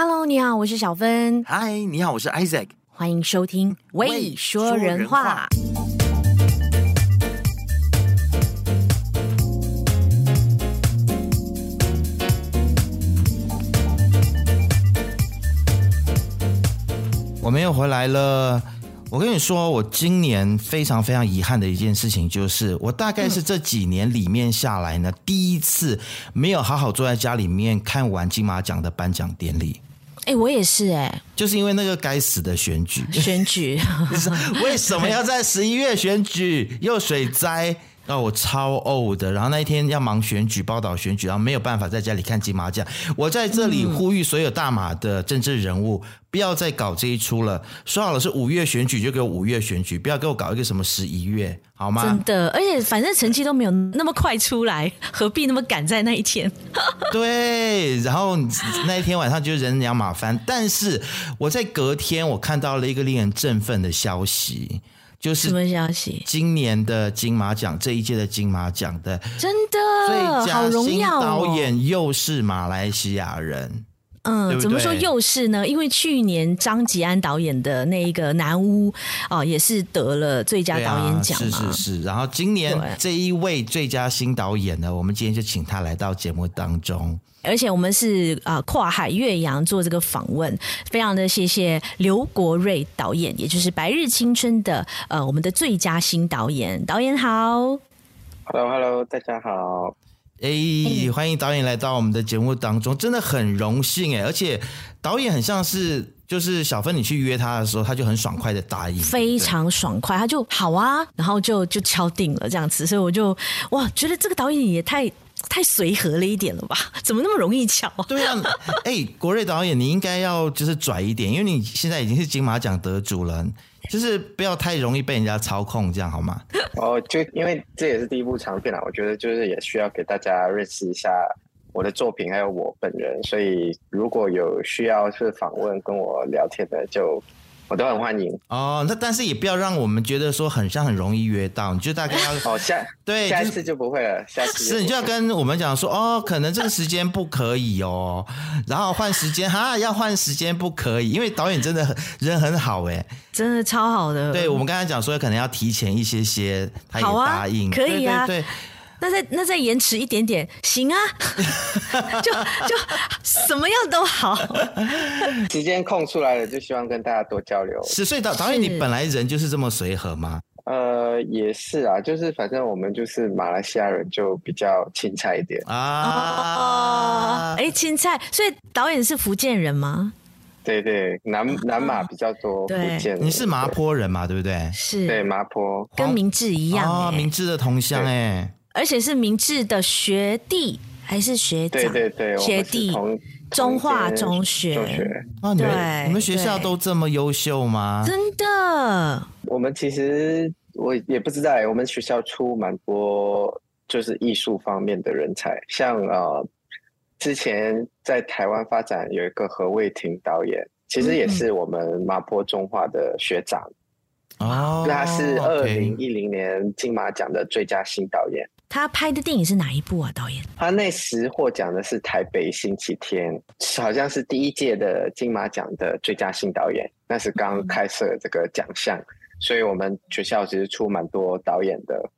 Hello，你好，我是小芬。Hi，你好，我是 Isaac。欢迎收听《喂说人话》。我们又回来了。我跟你说，我今年非常非常遗憾的一件事情，就是我大概是这几年里面下来呢，第一次没有好好坐在家里面看完金马奖的颁奖典礼。哎，我也是哎，就是因为那个该死的选举，选举，为什么要在十一月选举？又水灾。哦，我超呕的，然后那一天要忙选举、报道选举，然后没有办法在家里看金马奖。我在这里呼吁所有大马的政治人物，不要再搞这一出了。说好了是五月选举，就给我五月选举，不要给我搞一个什么十一月，好吗？真的，而且反正成绩都没有那么快出来，何必那么赶在那一天？对，然后那一天晚上就人仰马翻。但是我在隔天，我看到了一个令人振奋的消息。就是什么消息？今年的金马奖，这一届的金马奖的真的最佳新导演又是马来西亚人。嗯，对对，怎么说又是呢？因为去年张吉安导演的那一个《南屋》哦，也是得了最佳导演奖嘛。是是是。然后今年这一位最佳新导演呢，我们今天就请他来到节目当中。而且我们是啊跨海岳阳做这个访问，非常的谢谢刘国瑞导演，也就是《白日青春》的呃我们的最佳新导演。导演好，Hello Hello，大家好。哎，欢迎导演来到我们的节目当中，真的很荣幸哎！而且导演很像是，就是小芬你去约他的时候，他就很爽快的答应，非常爽快，他就好啊，然后就就敲定了这样子，所以我就哇，觉得这个导演也太太随和了一点了吧？怎么那么容易巧？对啊，哎，国瑞导演，你应该要就是拽一点，因为你现在已经是金马奖得主了。就是不要太容易被人家操控，这样好吗？哦，就因为这也是第一部长片啦，我觉得就是也需要给大家认识一下我的作品，还有我本人。所以如果有需要是访问跟我聊天的，就。我都很欢迎哦，那但是也不要让我们觉得说很像很容易约到，你就大概要 哦下对下一次就不会了，下次是你就要跟我们讲说哦，可能这个时间不可以哦，然后换时间哈，要换时间不可以，因为导演真的很人很好哎，真的超好的。对我们刚才讲说可能要提前一些些，他也答应，啊、可以啊，对。对对那再那再延迟一点点，行啊，就就什么样都好。时间空出来了，就希望跟大家多交流。是，所以导导演，你本来人就是这么随和吗？呃，也是啊，就是反正我们就是马来西亚人，就比较青菜一点啊。哎、哦，青菜，所以导演是福建人吗？对对，南南马比较多福建。你是麻坡人嘛？对不对？是，对麻坡，跟明志一样哦，明志的同乡哎。而且是明治的学弟还是学长？对对对，学弟，中化中学。中学啊，对，你们学校都这么优秀吗？真的。我们其实我也不知道，我们学校出蛮多就是艺术方面的人才，像呃，之前在台湾发展有一个何卫廷导演，其实也是我们麻坡中化的学长。哦，他是二零一零年金马奖的最佳新导演。他拍的电影是哪一部啊？导演？他那时获奖的是《台北星期天》，好像是第一届的金马奖的最佳新导演，那是刚开设这个奖项，所以我们学校其实出蛮多导演的。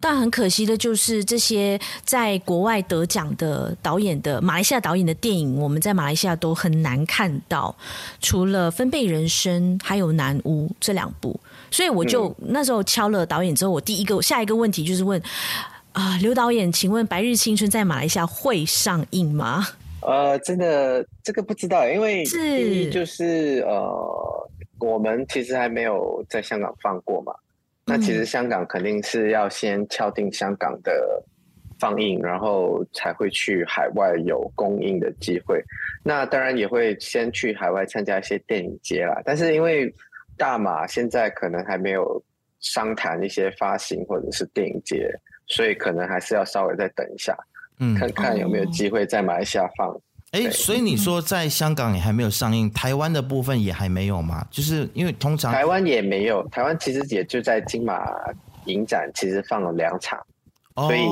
但很可惜的就是，这些在国外得奖的导演的马来西亚导演的电影，我们在马来西亚都很难看到，除了《分贝人生》还有《南屋》这两部。所以我就、嗯、那时候敲了导演之后，我第一个下一个问题就是问。啊，刘导演，请问《白日青春》在马来西亚会上映吗？呃，真的这个不知道，因为第一就是呃，我们其实还没有在香港放过嘛。那其实香港肯定是要先敲定香港的放映，然后才会去海外有公映的机会。那当然也会先去海外参加一些电影节啦。但是因为大马现在可能还没有商谈一些发行或者是电影节。所以可能还是要稍微再等一下，嗯，看看有没有机会在马来西亚放。哎、哦，所以你说在香港也还没有上映，台湾的部分也还没有吗？就是因为通常台湾也没有，台湾其实也就在金马影展，其实放了两场，哦、所以.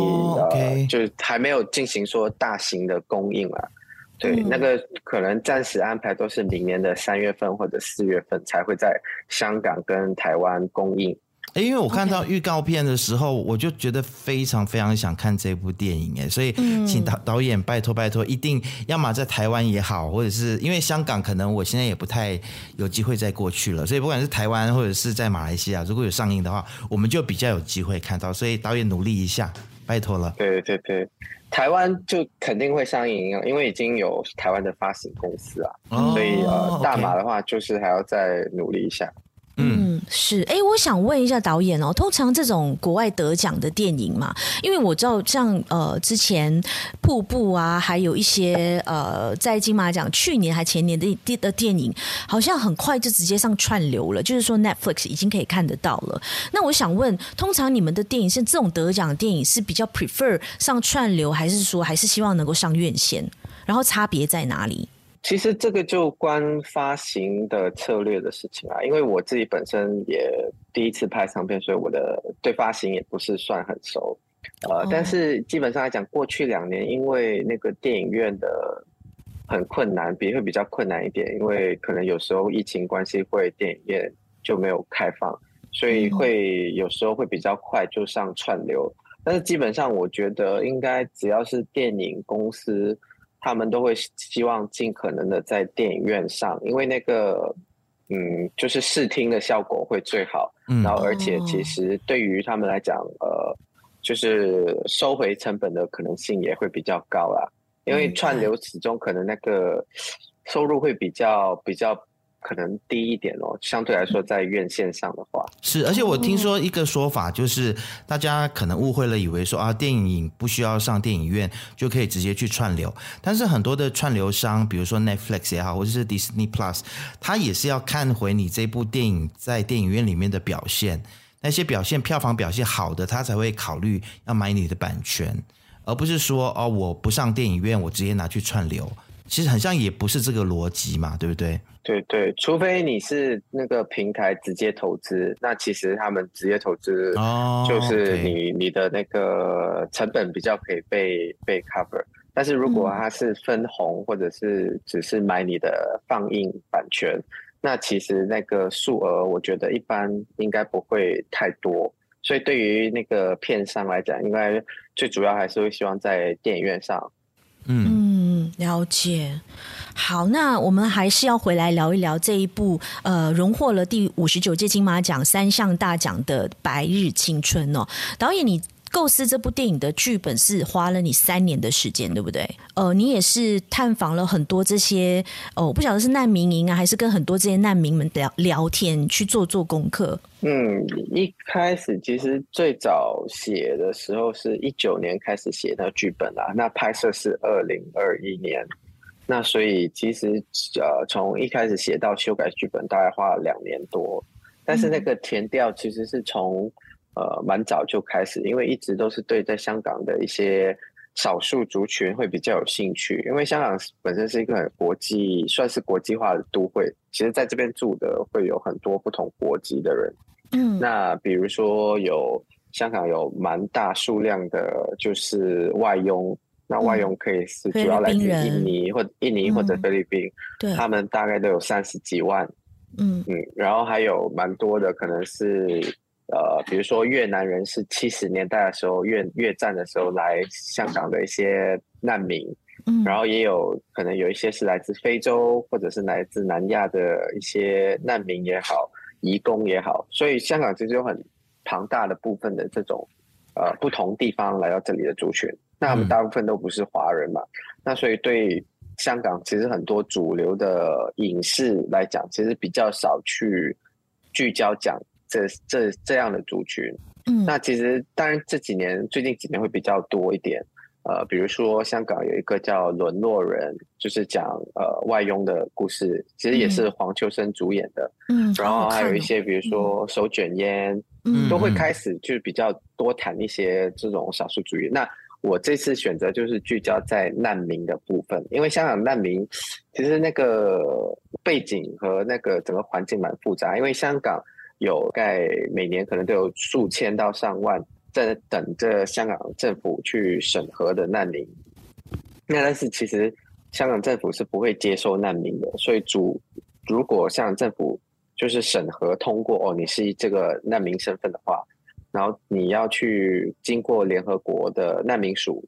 呃，就还没有进行说大型的公映了。对，那个可能暂时安排都是明年的三月份或者四月份才会在香港跟台湾公映。哎，因为我看到预告片的时候，我就觉得非常非常想看这部电影，哎，所以请导导演拜托拜托，一定要么在台湾也好，或者是因为香港可能我现在也不太有机会再过去了，所以不管是台湾或者是在马来西亚，如果有上映的话，我们就比较有机会看到，所以导演努力一下，拜托了。对对对，台湾就肯定会上映，因为已经有台湾的发行公司啊，哦、所以呃，大马的话就是还要再努力一下。嗯，是，哎，我想问一下导演哦，通常这种国外得奖的电影嘛，因为我知道像呃之前瀑布啊，还有一些呃在金马奖去年还前年的的的电影，好像很快就直接上串流了，就是说 Netflix 已经可以看得到了。那我想问，通常你们的电影是这种得奖的电影是比较 prefer 上串流，还是说还是希望能够上院线？然后差别在哪里？其实这个就关发行的策略的事情啊，因为我自己本身也第一次拍唱片，所以我的对发行也不是算很熟，呃，但是基本上来讲，过去两年因为那个电影院的很困难，比会比较困难一点，因为可能有时候疫情关系会电影院就没有开放，所以会有时候会比较快就上串流，但是基本上我觉得应该只要是电影公司。他们都会希望尽可能的在电影院上，因为那个，嗯，就是视听的效果会最好。嗯，然后而且其实对于他们来讲，呃，就是收回成本的可能性也会比较高啦。因为串流始终可能那个收入会比较比较。可能低一点哦，相对来说，在院线上的话。是，而且我听说一个说法，就是大家可能误会了，以为说啊，电影不需要上电影院就可以直接去串流，但是很多的串流商，比如说 Netflix 也好，或者是 Disney Plus，它也是要看回你这部电影在电影院里面的表现，那些表现票房表现好的，它才会考虑要买你的版权，而不是说哦，我不上电影院，我直接拿去串流。其实很像，也不是这个逻辑嘛，对不对？对对，除非你是那个平台直接投资，那其实他们直接投资就是你、oh. 你的那个成本比较可以被被 cover。但是如果他是分红，或者是只是买你的放映版权，嗯、那其实那个数额我觉得一般应该不会太多。所以对于那个片商来讲，应该最主要还是会希望在电影院上。嗯，了解。好，那我们还是要回来聊一聊这一部呃，荣获了第五十九届金马奖三项大奖的《白日青春》哦。导演，你构思这部电影的剧本是花了你三年的时间，对不对？呃，你也是探访了很多这些哦，我不晓得是难民营啊，还是跟很多这些难民们聊聊天，去做做功课。嗯，一开始其实最早写的时候是一九年开始写那剧本啊，那拍摄是二零二一年，那所以其实呃从一开始写到修改剧本大概花了两年多，但是那个填调其实是从。呃，蛮早就开始，因为一直都是对在香港的一些少数族群会比较有兴趣，因为香港本身是一个很国际，算是国际化的都会。其实在这边住的会有很多不同国籍的人。嗯，那比如说有香港有蛮大数量的，就是外佣。那外佣可以是主要来自印尼或印尼或者菲律宾，对，他们大概都有三十几万。嗯嗯，然后还有蛮多的可能是。呃，比如说越南人是七十年代的时候越越战的时候来香港的一些难民，嗯，然后也有可能有一些是来自非洲或者是来自南亚的一些难民也好，移工也好，所以香港其实有很庞大的部分的这种呃不同地方来到这里的族群，那他们大部分都不是华人嘛，嗯，那所以对香港其实很多主流的影视来讲，其实比较少去聚焦讲。这这这样的族群，嗯，那其实当然这几年最近几年会比较多一点，呃，比如说香港有一个叫《沦落人》，就是讲呃外佣的故事，其实也是黄秋生主演的，嗯，然后还有一些比如说手卷烟，嗯，都会开始就是比较多谈一些这种少数主义。那我这次选择就是聚焦在难民的部分，因为香港难民其实那个背景和那个整个环境蛮复杂，因为香港。有盖每年可能都有数千到上万在等着香港政府去审核的难民，那但是其实香港政府是不会接受难民的，所以主如果香港政府就是审核通过哦，你是这个难民身份的话，然后你要去经过联合国的难民署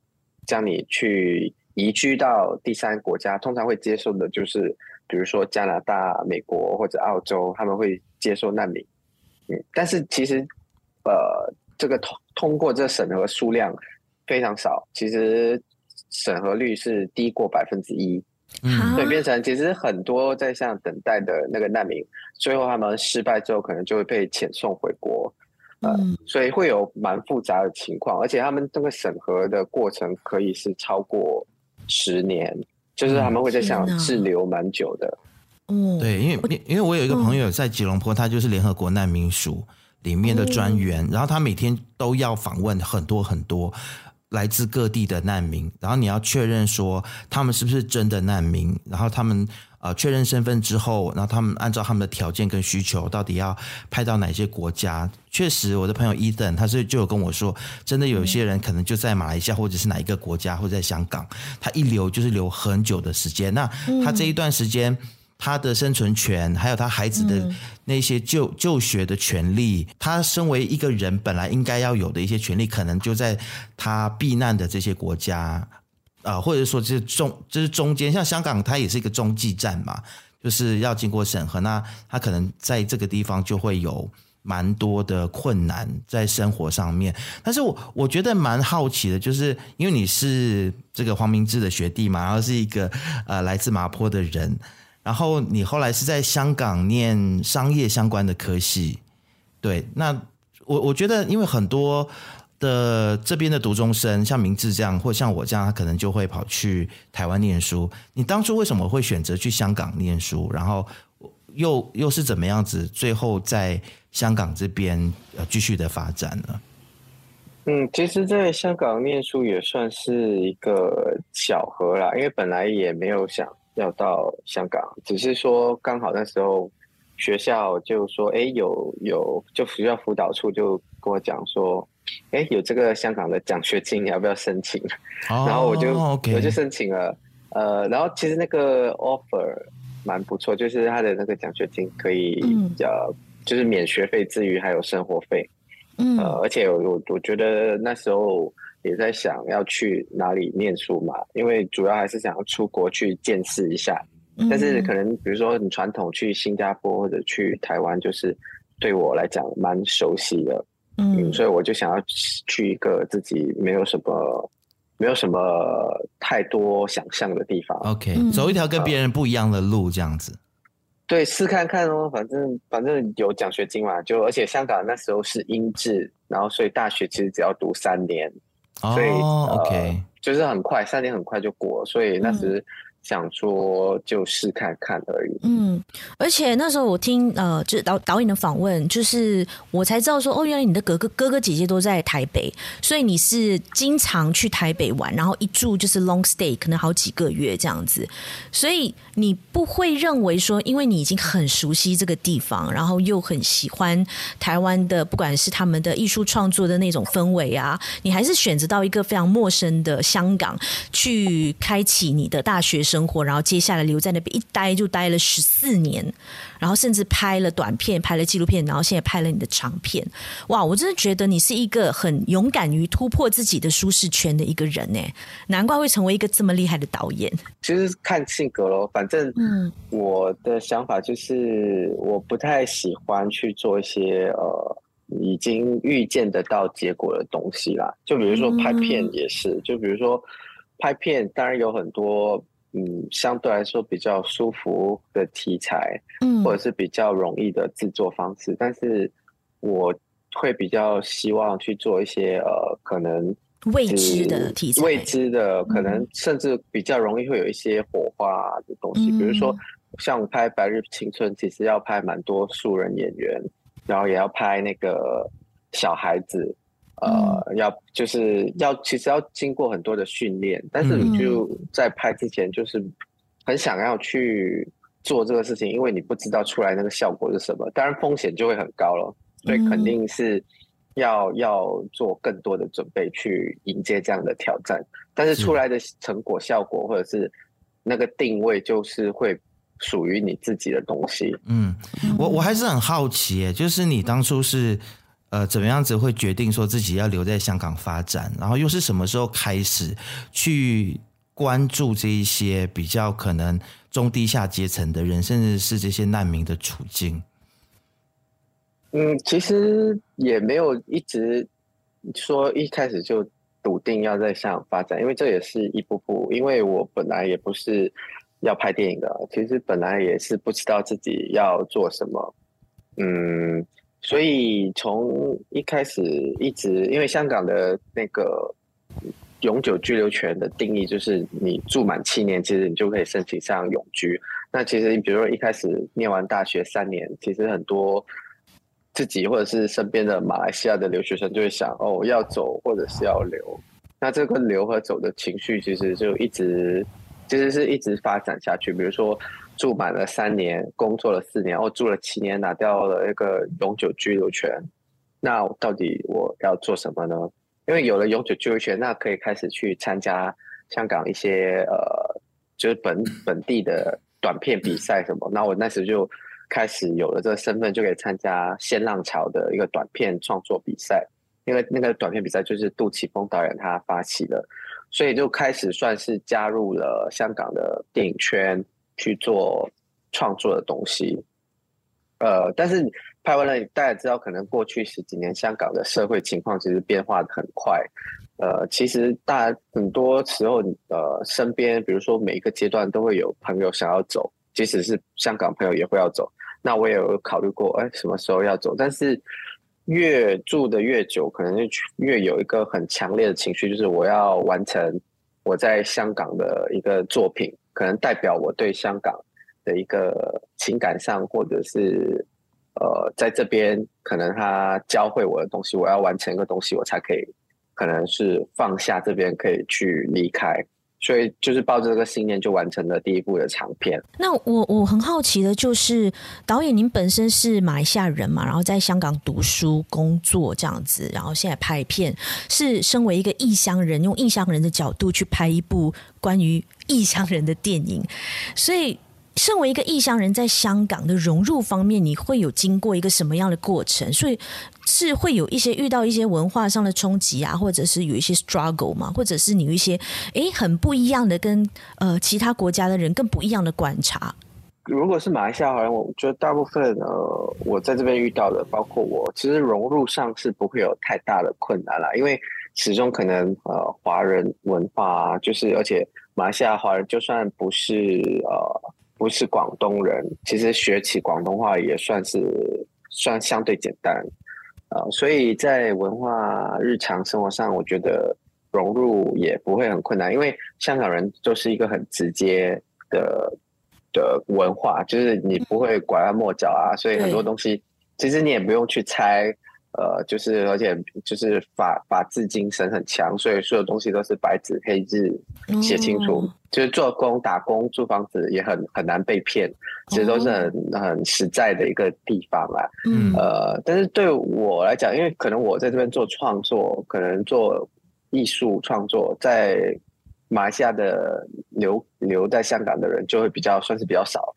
将你去移居到第三国家，通常会接受的就是比如说加拿大、美国或者澳洲，他们会接受难民。嗯，但是其实呃，这个通通过这审核数量非常少，其实。审核率是低过百分之一，嗯，所以变成其实很多在像等待的那个难民，最后他们失败之后，可能就会被遣送回国，呃，嗯，所以会有蛮复杂的情况，而且他们这个审核的过程可以是超过十年，就是他们会在想滞留蛮久的，嗯，对，因为因为我有一个朋友在吉隆坡，他就是联合国难民署里面的专员，然后他每天都要访问很多很多。来自各地的难民，然后你要确认说他们是不是真的难民，然后他们呃确认身份之后，然后他们按照他们的条件跟需求，到底要派到哪些国家？确实，我的朋友伊登他是就有跟我说，真的有些人可能就在马来西亚或者是哪一个国家，或者在香港，他一留就是留很久的时间。那他这一段时间。他的生存权，还有他孩子的那些就、嗯、就学的权利，他身为一个人本来应该要有的一些权利，可能就在他避难的这些国家啊、呃，或者说这是中这是中间，像香港，它也是一个中继站嘛，就是要经过审核，那他可能在这个地方就会有蛮多的困难在生活上面。但是我我觉得蛮好奇的，就是因为你是这个黄明志的学弟嘛，然后是一个呃来自麻坡的人。然后你后来是在香港念商业相关的科系，对？那我我觉得，因为很多的这边的读中生，像明志这样，或像我这样，他可能就会跑去台湾念书。你当初为什么会选择去香港念书？然后又又是怎么样子？最后在香港这边呃继续的发展呢？嗯，其实，在香港念书也算是一个巧合啦，因为本来也没有想。要到香港，只是说刚好那时候学校就说，哎，有有，就学校辅导处就跟我讲说，哎，有这个香港的奖学金，你要不要申请？哦、然后我就、okay、我就申请了，呃，然后其实那个 offer 蛮不错，就是他的那个奖学金可以，呃、嗯，就是免学费之余还有生活费，嗯，呃，而且我我觉得那时候。也在想要去哪里念书嘛，因为主要还是想要出国去见识一下。但是可能比如说你传统去新加坡或者去台湾，就是对我来讲蛮熟悉的。嗯，所以我就想要去一个自己没有什么没有什么太多想象的地方。OK，走一条跟别人不一样的路，这样子。对，试看看哦，反正反正有奖学金嘛，就而且香港那时候是英制，然后所以大学其实只要读三年。所以、oh, OK，、呃、就是很快，三年很快就过了，所以那时想说就试看看而已。嗯，而且那时候我听呃，就是导导演的访问，就是我才知道说，哦，原来你的哥哥哥哥姐姐都在台北，所以你是经常去台北玩，然后一住就是 long stay，可能好几个月这样子，所以。你不会认为说，因为你已经很熟悉这个地方，然后又很喜欢台湾的，不管是他们的艺术创作的那种氛围啊，你还是选择到一个非常陌生的香港去开启你的大学生活，然后接下来留在那边一待就待了十四年。然后甚至拍了短片，拍了纪录片，然后现在拍了你的长片。哇，我真的觉得你是一个很勇敢于突破自己的舒适圈的一个人呢，难怪会成为一个这么厉害的导演。其实看性格咯，反正嗯，我的想法就是我不太喜欢去做一些呃已经预见得到结果的东西啦。就比如说拍片也是，嗯、就比如说拍片，当然有很多。嗯，相对来说比较舒服的题材，嗯，或者是比较容易的制作方式，但是我会比较希望去做一些呃，可能未知的题材，未知的，可能甚至比较容易会有一些火花的东西，嗯、比如说像我拍《白日青春》，其实要拍蛮多素人演员，然后也要拍那个小孩子。呃，要就是要，其实要经过很多的训练，但是你就在拍之前，就是很想要去做这个事情，因为你不知道出来那个效果是什么，当然风险就会很高了，所以肯定是要要做更多的准备去迎接这样的挑战。但是出来的成果、效果或者是那个定位就是会属于你自己的东西。嗯，我我还是很好奇，就是你当初是呃怎么样子会决定说自己要留在香港发展，然后又是什么时候开始去关注这一些比较可能中低下阶层的人，甚至是这些难民的处境？嗯，其实也没有一直说一开始就笃定要在香港发展，因为这也是一步步。因为我本来也不是要拍电影的，其实本来也是不知道自己要做什么。嗯，所以从一开始一直，因为香港的那个永久居留权的定义就是你住满七年，其实你就可以申请上永居。那其实你比如说一开始念完大学三年，其实很多。自己或者是身边的马来西亚的留学生就会想哦，要走或者是要留，那这个留和走的情绪其实就一直其实是一直发展下去。比如说住满了三年，工作了四年，哦，住了七年，拿掉了一个永久居留权，那到底我要做什么呢？因为有了永久居留权，那可以开始去参加香港一些呃，就是本本地的短片比赛什么。那我那时就。开始有了这个身份，就可以参加《新浪潮》的一个短片创作比赛，因为那个短片比赛就是杜琪峰导演他发起的，所以就开始算是加入了香港的电影圈去做创作的东西。呃，但是拍完了，大家知道，可能过去十几年香港的社会情况其实变化的很快。呃，其实大很多时候，呃，身边比如说每一个阶段都会有朋友想要走，即使是香港朋友也会要走。那我也有考虑过，哎，什么时候要走？但是越住的越久，可能就越有一个很强烈的情绪，就是我要完成我在香港的一个作品，可能代表我对香港的一个情感上，或者是呃，在这边可能他教会我的东西，我要完成一个东西，我才可以，可能是放下这边，可以去离开。所以就是抱着这个信念，就完成了第一部的长片。那我我很好奇的就是，导演您本身是马来西亚人嘛，然后在香港读书、工作这样子，然后现在拍片，是身为一个异乡人，用异乡人的角度去拍一部关于异乡人的电影，所以。身为一个异乡人，在香港的融入方面，你会有经过一个什么样的过程？所以是会有一些遇到一些文化上的冲击啊，或者是有一些 struggle 嘛，或者是你有一些诶很不一样的跟呃其他国家的人更不一样的观察。如果是马来西亚华人，我觉得大部分呃我在这边遇到的，包括我，其实融入上是不会有太大的困难啦，因为始终可能呃华人文化啊，就是而且马来西亚华人就算不是呃。不是广东人，其实学起广东话也算是算相对简单，呃，所以在文化日常生活上，我觉得融入也不会很困难，因为香港人就是一个很直接的的文化，就是你不会拐弯抹角啊，所以很多东西其实你也不用去猜。呃，就是而且就是法法治精神很强，所以所有东西都是白纸黑字写清楚。嗯、就是做工、打工、租房子也很很难被骗，其实都是很、嗯、很实在的一个地方啦。嗯，呃，但是对我来讲，因为可能我在这边做创作，可能做艺术创作，在马来西亚的留留在香港的人就会比较算是比较少。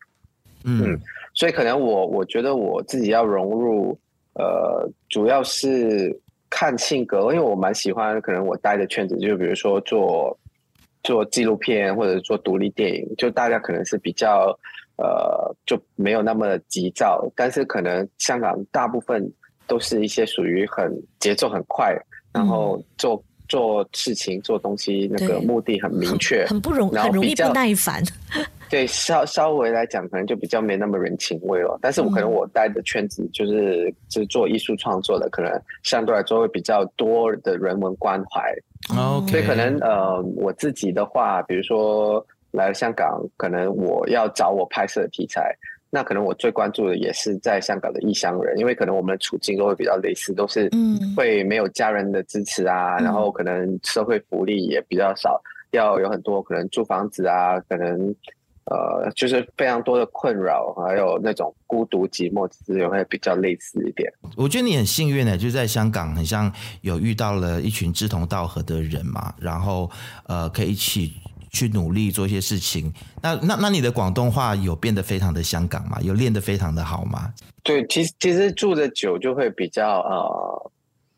嗯，嗯，所以可能我我觉得我自己要融入。呃，主要是看性格，因为我蛮喜欢，可能我待的圈子，就比如说做做纪录片或者做独立电影，就大家可能是比较呃，就没有那么急躁，但是可能香港大部分都是一些属于很节奏很快，然后做、嗯、做事情做东西那个目的很明确，很，很不容很容易不耐烦。对，稍稍微来讲，可能就比较没那么人情味了。但是我可能我待的圈子就是、嗯、就是做艺术创作的，可能相对来说会比较多的人文关怀。所以可能呃，我自己的话，比如说来香港，可能我要找我拍摄的题材，那可能我最关注的也是在香港的异乡人，因为可能我们的处境都会比较类似，都是会没有家人的支持啊，嗯、然后可能社会福利也比较少，要有很多可能租房子啊，可能。呃，就是非常多的困扰，还有那种孤独寂寞，其实也会比较类似一点。我觉得你很幸运的，就在香港，很像有遇到了一群志同道合的人嘛，然后呃，可以一起去努力做一些事情。那那那你的广东话有变得非常的香港吗？有练得非常的好吗？对，其实其实住的久就会比较呃，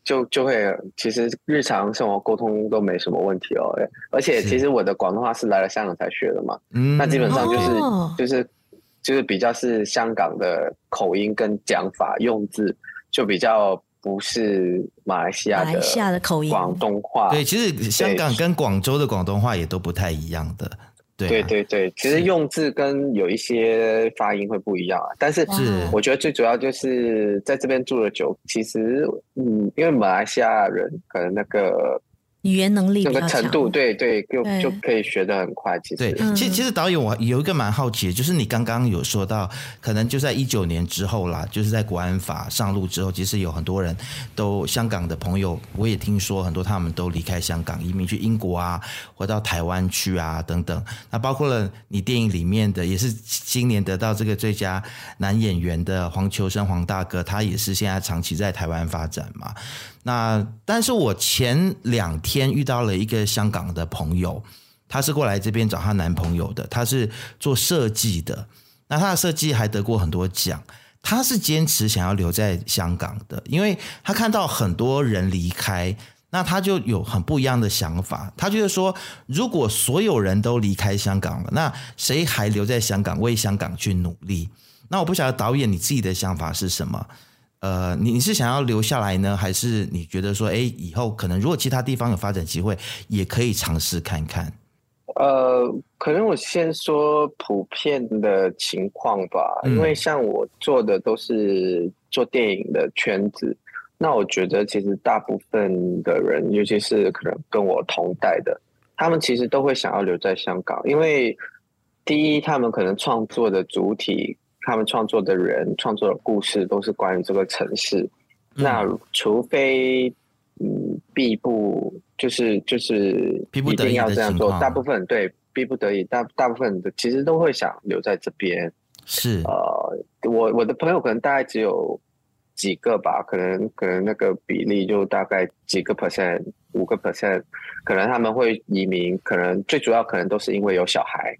就就会其实日常生活沟通都没什么问题哦。而且其实我的广东话是来了香港才学的嘛，嗯，那基本上就是、哦、就是就是比较是香港的口音跟讲法用字就比较。不是马来西亚的马来西亚的口音，广东话。对，其实香港跟广州的广东话也都不太一样的。对、啊、对对对，其实用字跟有一些发音会不一样啊。但是，是我觉得最主要就是在这边住了久，其实嗯，因为马来西亚人可能那个。语言能力这个程度，对对，就就可以学得很快。其实，对，其实其实导演，我有一个蛮好奇的，就是你刚刚有说到，可能就在一九年之后啦，就是在国安法上路之后，其实有很多人都香港的朋友，我也听说很多他们都离开香港，移民去英国啊，回到台湾去啊等等。那包括了你电影里面的，也是今年得到这个最佳男演员的黄秋生黄大哥，他也是现在长期在台湾发展嘛。那但是我前两天遇到了一个香港的朋友，她是过来这边找她男朋友的，她是做设计的，那她的设计还得过很多奖，她是坚持想要留在香港的，因为她看到很多人离开，那她就有很不一样的想法，她觉得说，如果所有人都离开香港了，那谁还留在香港为香港去努力？那我不晓得导演你自己的想法是什么？呃，你你是想要留下来呢，还是你觉得说，哎，以后可能如果其他地方有发展机会，也可以尝试看看？呃，可能我先说普遍的情况吧，因为像我做的都是做电影的圈子，嗯、那我觉得其实大部分的人，尤其是可能跟我同代的，他们其实都会想要留在香港，因为第一，他们可能创作的主体。他们创作的人创作的故事都是关于这个城市，嗯、那除非嗯必不就是就是一定要这样做，大部分对逼不得已，大大部分的其实都会想留在这边。是呃，我我的朋友可能大概只有几个吧，可能可能那个比例就大概几个 percent，五个 percent，可能他们会移民，可能最主要可能都是因为有小孩。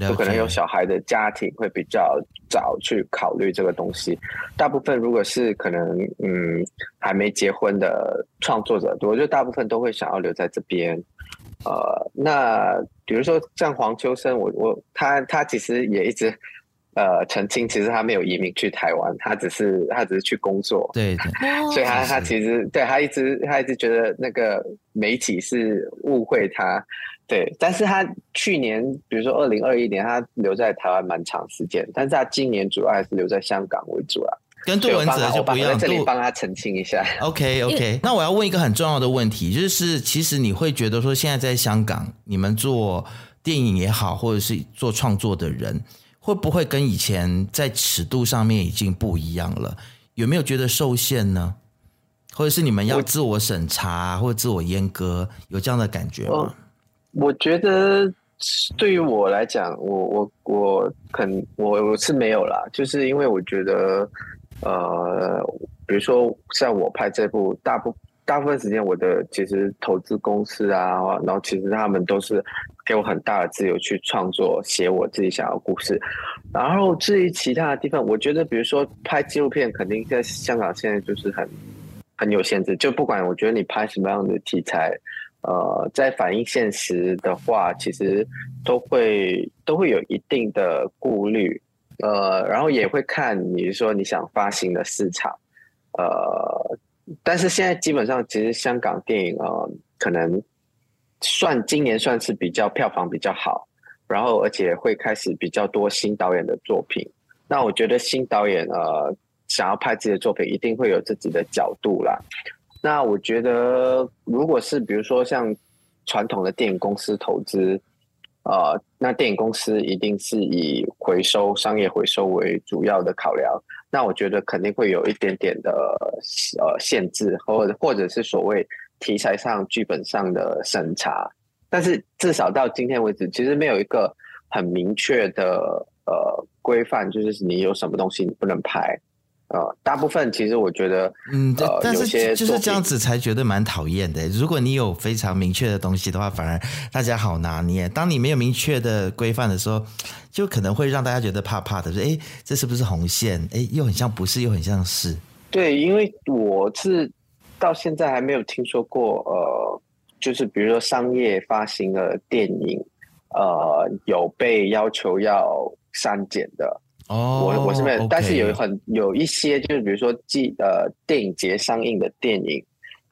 有可能有小孩的家庭会比较早去考虑这个东西。大部分如果是可能嗯还没结婚的创作者，我觉得大部分都会想要留在这边。呃，那比如说像黄秋生，我我他他其实也一直呃澄清，其实他没有移民去台湾，他只是他只是去工作。对对，所以他他其实对他一直他一直觉得那个媒体是误会他。对，但是他去年，比如说二零二一年，他留在台湾蛮长时间，但是他今年主要还是留在香港为主啊。跟杜文泽就不一样，我在这里帮他澄清一下。OK OK，那我要问一个很重要的问题，就是其实你会觉得说，现在在香港，你们做电影也好，或者是做创作的人，会不会跟以前在尺度上面已经不一样了？有没有觉得受限呢？或者是你们要自我审查或者自我阉割，有这样的感觉吗？我觉得对于我来讲，我我我肯我我是没有啦，就是因为我觉得，呃，比如说像我拍这部，大部大部分时间我的其实投资公司啊，然后其实他们都是给我很大的自由去创作，写我自己想要故事。然后至于其他的地方，我觉得比如说拍纪录片，肯定在香港现在就是很很有限制，就不管我觉得你拍什么样的题材。呃，在反映现实的话，其实都会都会有一定的顾虑，呃，然后也会看你说你想发行的市场，呃，但是现在基本上其实香港电影呃，可能算今年算是比较票房比较好，然后而且会开始比较多新导演的作品，那我觉得新导演呃想要拍自己的作品，一定会有自己的角度啦。那我觉得，如果是比如说像传统的电影公司投资，呃，那电影公司一定是以回收、商业回收为主要的考量。那我觉得肯定会有一点点的呃限制，或或者是所谓题材上、剧本上的审查。但是至少到今天为止，其实没有一个很明确的呃规范，就是你有什么东西你不能拍。呃，大部分其实我觉得，嗯，呃，但是些就是这样子才觉得蛮讨厌的。如果你有非常明确的东西的话，反而大家好拿捏。当你没有明确的规范的时候，就可能会让大家觉得怕怕的，说，哎，这是不是红线？哎，又很像不是，又很像是。对，因为我是到现在还没有听说过，呃，就是比如说商业发行的电影，呃，有被要求要删减的。哦，我我是没有但是有很有一些，就是比如说，记呃电影节上映的电影，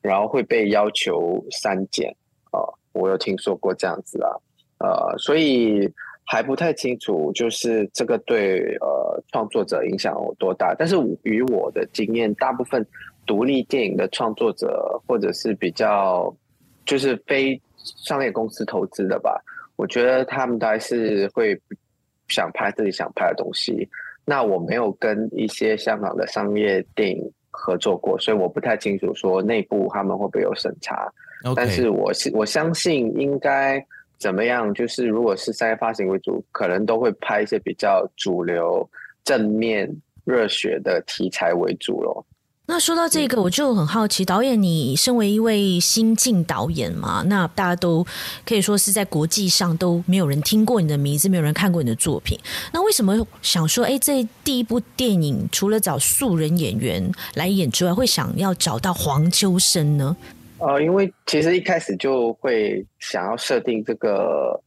然后会被要求删减啊，我有听说过这样子啊，呃，所以还不太清楚，就是这个对呃创作者影响有多大。但是与我的经验，大部分独立电影的创作者或者是比较就是非商业公司投资的吧，我觉得他们都还是会。想拍自己想拍的东西，那我没有跟一些香港的商业电影合作过，所以我不太清楚说内部他们会不会有审查。但是我是我相信应该怎么样，就是如果是商业发行为主，可能都会拍一些比较主流、正面、热血的题材为主咯。那说到这个，我就很好奇，导演，你身为一位新晋导演嘛，那大家都可以说是在国际上都没有人听过你的名字，没有人看过你的作品。那为什么想说，哎，这第一部电影除了找素人演员来演之外，会想要找到黄秋生呢？呃，因为其实一开始就会想要设定这个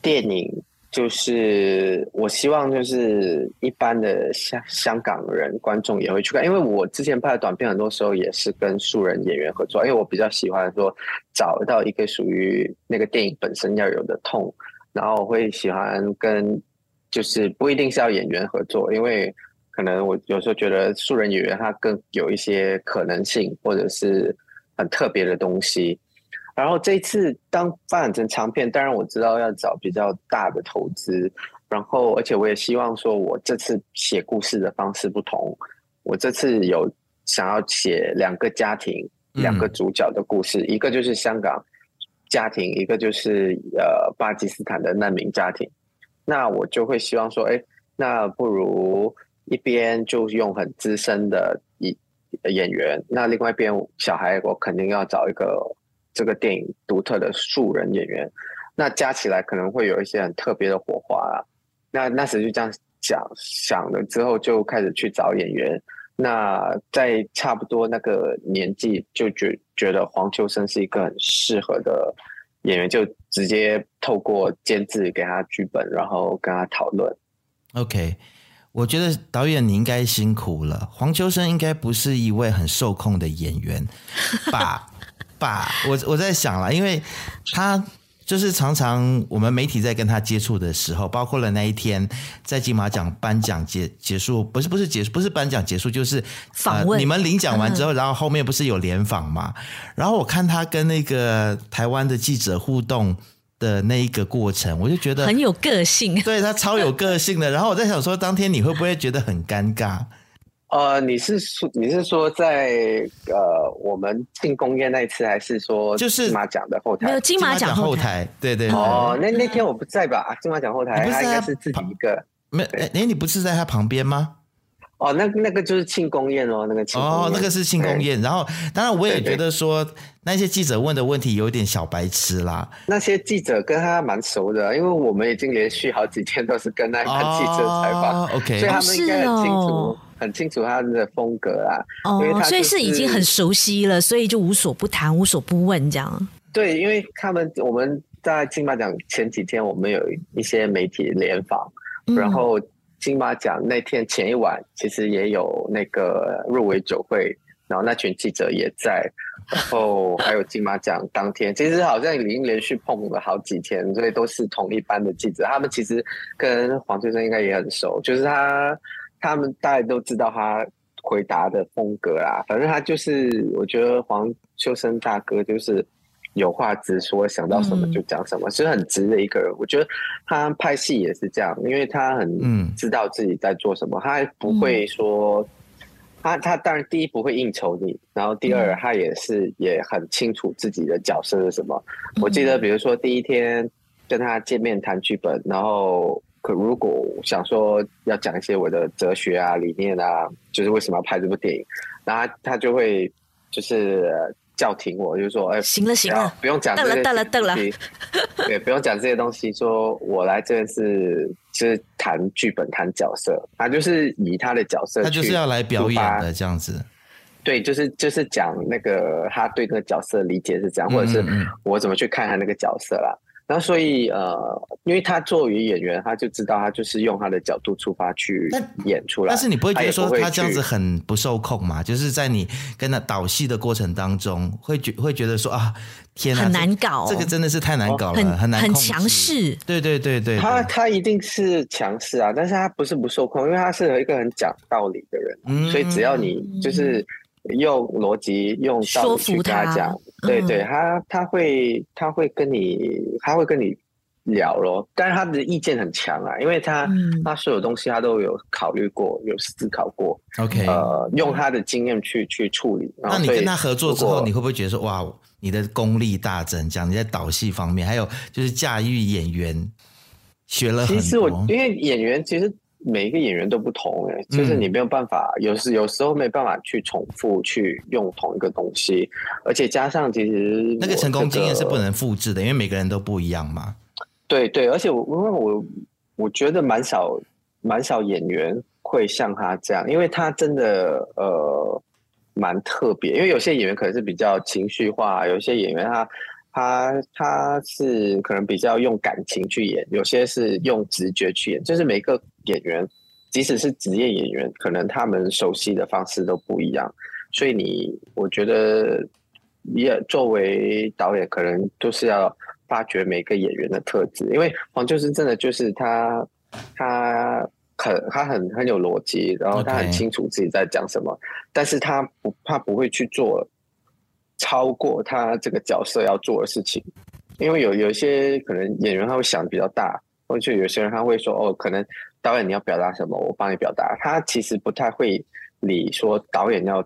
电影。就是我希望，就是一般的香香港人观众也会去看，因为我之前拍的短片，很多时候也是跟素人演员合作，因为我比较喜欢说找到一个属于那个电影本身要有的痛，然后我会喜欢跟就是不一定是要演员合作，因为可能我有时候觉得素人演员他更有一些可能性，或者是很特别的东西。然后这一次当发展成长片，当然我知道要找比较大的投资，然后而且我也希望说，我这次写故事的方式不同，我这次有想要写两个家庭，两个主角的故事，嗯、一个就是香港家庭，一个就是呃巴基斯坦的难民家庭，那我就会希望说，哎，那不如一边就用很资深的演演员，那另外一边小孩我肯定要找一个。这个电影独特的素人演员，那加起来可能会有一些很特别的火花啊。那那时就这样想想了之后，就开始去找演员。那在差不多那个年纪，就觉觉得黄秋生是一个很适合的演员，就直接透过监制给他剧本，然后跟他讨论。OK，我觉得导演你应该辛苦了。黄秋生应该不是一位很受控的演员吧？吧，我我在想了，因为他就是常常我们媒体在跟他接触的时候，包括了那一天在金马奖颁奖结结束，不是不是结束，不是颁奖结束，就是访问、呃。你们领奖完之后，然后后面不是有联访嘛？然后我看他跟那个台湾的记者互动的那一个过程，我就觉得很有个性，对他超有个性的。然后我在想说，当天你会不会觉得很尴尬？呃，你是说你是说在呃我们庆功宴那一次，还是说就是金马奖的后台？没有金马奖后台，对对，对。哦，那那天我不在吧？金马奖后台，他应该是自己一个。没，哎，你不是在他旁边吗？哦，那那个就是庆功宴哦，那个庆哦，那个是庆功宴。然后，当然我也觉得说，那些记者问的问题有点小白痴啦。那些记者跟他蛮熟的，因为我们已经连续好几天都是跟那个记者采访，OK，所以他们应该很清楚。很清楚他的风格啊，哦，所以是已经很熟悉了，所以就无所不谈、无所不问这样。对，因为他们我们在金马奖前几天，我们有一些媒体联访、嗯，然后金马奖那天前一晚，其实也有那个入围酒会，然后那群记者也在，然后还有金马奖当天，其实好像已经连续碰了好几天，所以都是同一班的记者，他们其实跟黄秋生应该也很熟，就是他。他们大家都知道他回答的风格啦，反正他就是，我觉得黄秋生大哥就是有话直说，想到什么就讲什么，是、嗯、很直的一个人。我觉得他拍戏也是这样，因为他很知道自己在做什么，嗯、他还不会说，他他当然第一不会应酬你，然后第二他也是也很清楚自己的角色是什么。我记得比如说第一天跟他见面谈剧本，然后。可如果想说要讲一些我的哲学啊、理念啊，就是为什么要拍这部电影，那他，他就会就是叫停我，就是说：“哎，行了行了，不用讲这些了了了，对，不用讲这些东西。说我来这边是就是谈剧本、谈角色，他就是以他的角色，他就是要来表演的这样子。对，就是就是讲那个他对那个角色的理解是这样，或者是我怎么去看他那个角色啦。”那所以呃，因为他作为演员，他就知道他就是用他的角度出发去演出来。但是你不会觉得说他这样子很不受控吗？就是在你跟他导戏的过程当中，会觉会觉得说啊，天哪，很难搞，这个真的是太难搞了，很很难，很强势。对对对对，他他一定是强势啊，但是他不是不受控，因为他是一个很讲道理的人，嗯、所以只要你就是用逻辑、用道理去跟他讲。对对，他他会他会跟你他会跟你聊咯，但是他的意见很强啊，因为他、嗯、他所有东西他都有考虑过，有思考过。OK，呃，用他的经验去去处理。那你跟他合作之后，你会不会觉得说哇，你的功力大增？讲你在导戏方面，还有就是驾驭演员，学了很多。其实我因为演员其实。每一个演员都不同哎，就是你没有办法，有时有时候没办法去重复去用同一个东西，而且加上其实那个成功经验是不能复制的，因为每个人都不一样嘛。对对，而且我因为我我觉得蛮少蛮少演员会像他这样，因为他真的呃蛮特别，因为有些演员可能是比较情绪化，有些演员他。他他是可能比较用感情去演，有些是用直觉去演，就是每个演员，即使是职业演员，可能他们熟悉的方式都不一样。所以你，我觉得也作为导演，可能就是要发掘每个演员的特质，因为黄秋生真的就是他，他很他很很有逻辑，然后他很清楚自己在讲什么但是他不他不会去做。超过他这个角色要做的事情，因为有有一些可能演员他会想比较大，或者有些人他会说哦，可能导演你要表达什么，我帮你表达。他其实不太会理说导演要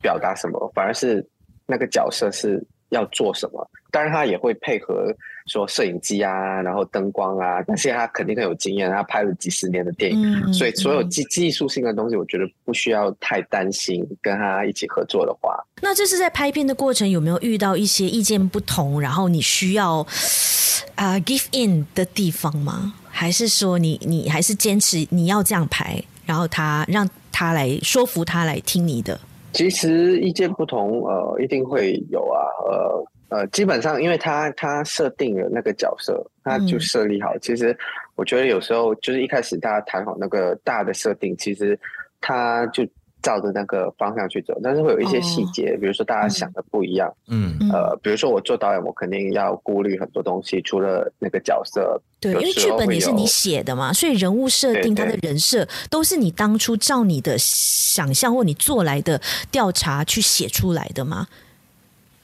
表达什么，反而是那个角色是要做什么。当然他也会配合说摄影机啊，然后灯光啊，但是他肯定很有经验，他拍了几十年的电影，嗯、所以所有技技术性的东西，我觉得不需要太担心。跟他一起合作的话，那这是在拍片的过程有没有遇到一些意见不同，然后你需要啊、uh, give in 的地方吗？还是说你你还是坚持你要这样排，然后他让他来说服他来听你的？其实意见不同，呃，一定会有啊，呃。呃，基本上，因为他他设定了那个角色，他就设立好。其实我觉得有时候就是一开始大家谈好那个大的设定，其实他就照着那个方向去走，但是会有一些细节，哦、比如说大家想的不一样。嗯，呃，比如说我做导演，我肯定要顾虑很多东西，除了那个角色。对，因为剧本也是你写的嘛，所以人物设定他的人设都是你当初照你的想象或你做来的调查去写出来的吗？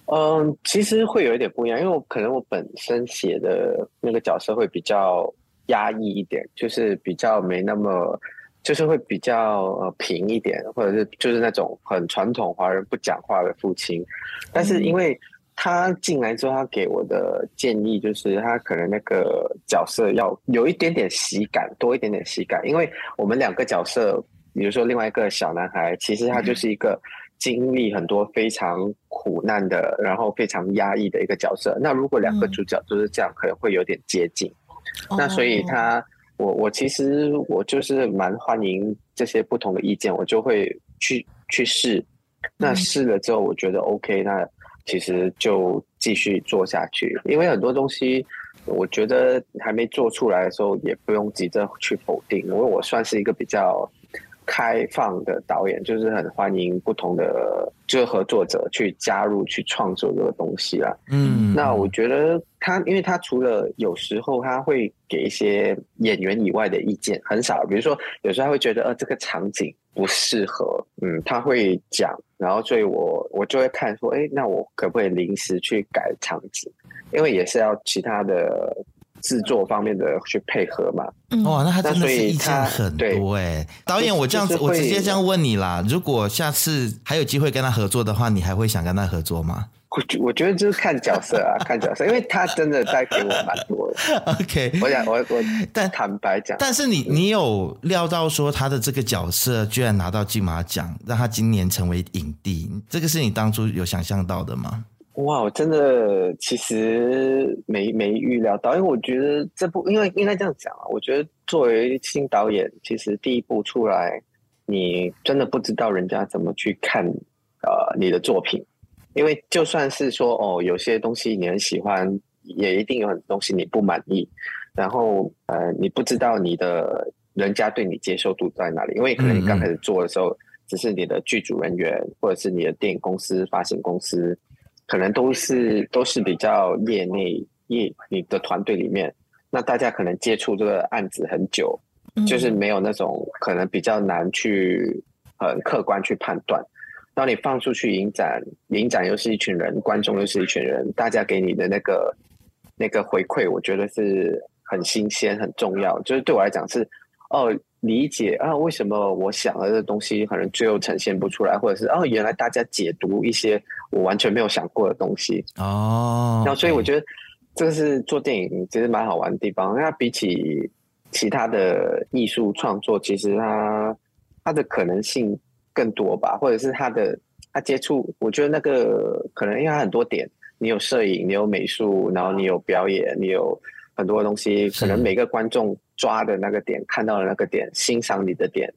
嗯，其实会有一点不一样，因为我可能我本身写的那个角色会比较压抑一点，就是比较没那么，就是会比较呃平一点，或者是就是那种很传统华人不讲话的父亲。但是因为他进来之后，他给我的建议就是他可能那个角色要有一点点喜感，多一点点喜感，因为我们两个角色，比如说另外一个小男孩，其实他就是一个。嗯经历很多非常苦难的，然后非常压抑的一个角色。那如果两个主角都是这样，嗯、可能会有点接近。哦、那所以他，我我其实我就是蛮欢迎这些不同的意见，我就会去去试。那试了之后，我觉得 OK，嗯、那其实就继续做下去。因为很多东西，我觉得还没做出来的时候，也不用急着去否定，因为我算是一个比较。开放的导演就是很欢迎不同的就是合作者去加入去创作这个东西啦。嗯，那我觉得他，因为他除了有时候他会给一些演员以外的意见，很少。比如说有时候他会觉得呃这个场景不适合，嗯，他会讲，然后所以我我就会看说，哎，那我可不可以临时去改场景？因为也是要其他的。制作方面的去配合嘛？哇，那他真的是意见很多哎。导演，我这样子，我直接这样问你啦。如果下次还有机会跟他合作的话，你还会想跟他合作吗？我我觉得就是看角色啊，看角色，因为他真的带给我蛮多的。OK，我想我我但坦白讲，但是你你有料到说他的这个角色居然拿到金马奖，让他今年成为影帝，这个是你当初有想象到的吗？哇，我真的其实没没预料到，因为我觉得这部，因为应该这样讲啊，我觉得作为新导演，其实第一部出来，你真的不知道人家怎么去看呃你的作品，因为就算是说哦，有些东西你很喜欢，也一定有很多东西你不满意，然后呃，你不知道你的人家对你接受度在哪里，因为可能你刚开始做的时候，只是你的剧组人员或者是你的电影公司、发行公司。可能都是都是比较业内业你的团队里面，那大家可能接触这个案子很久，嗯、就是没有那种可能比较难去很客观去判断。当你放出去影展，影展又是一群人，观众又是一群人，大家给你的那个那个回馈，我觉得是很新鲜、很重要。就是对我来讲是哦。理解啊，为什么我想的这东西可能最后呈现不出来，或者是哦，原来大家解读一些我完全没有想过的东西哦。那所以我觉得这个是做电影其实蛮好玩的地方。那比起其他的艺术创作，其实它它的可能性更多吧，或者是它的它接触，我觉得那个可能因为它很多点，你有摄影，你有美术，然后你有表演，你有。很多东西，可能每个观众抓的那个点，看到的那个点，欣赏你的点，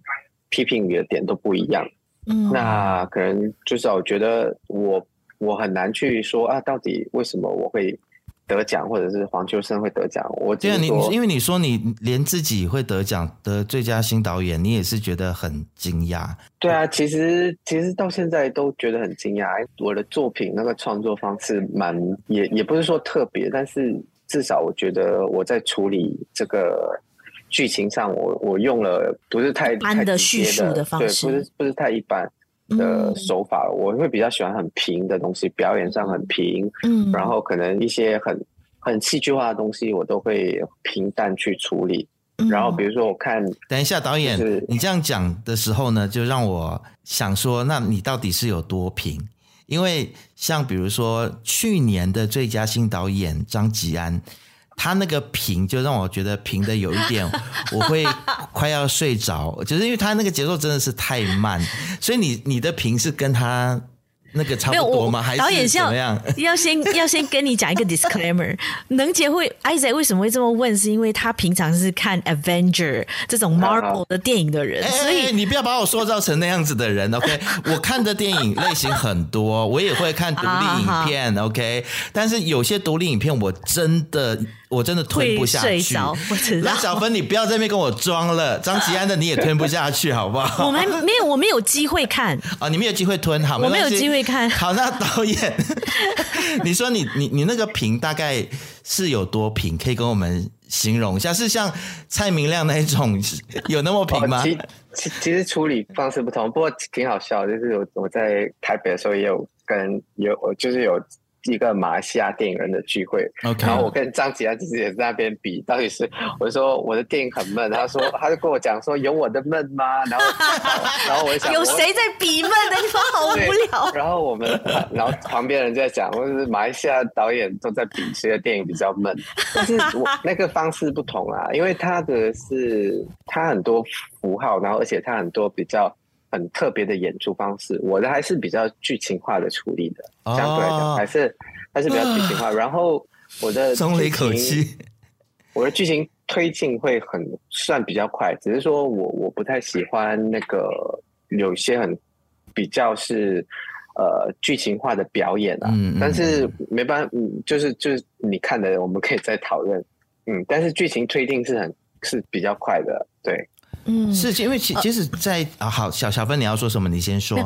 批评你的点都不一样。嗯，那可能就是我觉得我我很难去说啊，到底为什么我会得奖，或者是黄秋生会得奖？我觉得你因为你说你连自己会得奖的最佳新导演，你也是觉得很惊讶。对啊，其实其实到现在都觉得很惊讶。我的作品那个创作方式蛮也也不是说特别，但是。至少我觉得我在处理这个剧情上我，我我用了不是太一般的叙述的方式，对，不是不是太一般的手法。嗯、我会比较喜欢很平的东西，表演上很平，嗯，然后可能一些很很戏剧化的东西，我都会平淡去处理。嗯、然后比如说我看，等一下导演，就是、你这样讲的时候呢，就让我想说，那你到底是有多平？因为像比如说去年的最佳新导演张吉安，他那个平就让我觉得平的有一点，我会快要睡着，就是因为他那个节奏真的是太慢，所以你你的评是跟他。那个差不多吗？还是导演怎么样？要先要先跟你讲一个 disclaimer。能杰会 Isaac 为什么会这么问？是因为他平常是看 Avenger 这种 Marvel 的电影的人，啊、所以、欸欸、你不要把我塑造成那样子的人。OK，我看的电影类型很多，我也会看独立影片。啊、OK，但是有些独立影片我真的。我真的吞不下去。那小芬，你不要在那边跟我装了。张吉安的你也吞不下去，好不好？我们没有，我没有机会看 啊！你没有机会吞，好，我没有机会看。好，那导演，你说你你你那个评大概是有多平？可以跟我们形容一下？是像蔡明亮那一种有那么平吗？其其其实处理方式不同，不过挺好笑。就是我我在台北的时候也有跟有就是有。一个马来西亚电影人的聚会，Okay. 然后我跟张吉安其实也在那边比，到底是我说我的电影很闷，他说他就跟我讲说有我的闷吗？然后 然后我就想有谁在比闷的地方好无聊。然后我们然后旁边人在讲，我是马来西亚导演都在比谁的电影比较闷，但是我那个方式不同啊，因为他的是他很多符号，然后而且他很多比较。很特别的演出方式，我的还是比较剧情化的处理的，相对来讲还是还是比较剧情化。然后我的松了一口气，我的剧情推进会很算比较快，只是说我我不太喜欢那个有些很比较是呃剧情化的表演啊。嗯，但是没办法，嗯，就是就是你看的，我们可以再讨论。嗯，但是剧情推进是很是比较快的，对。嗯，是因为其其实在，在啊，好，小小芬，你要说什么？你先说。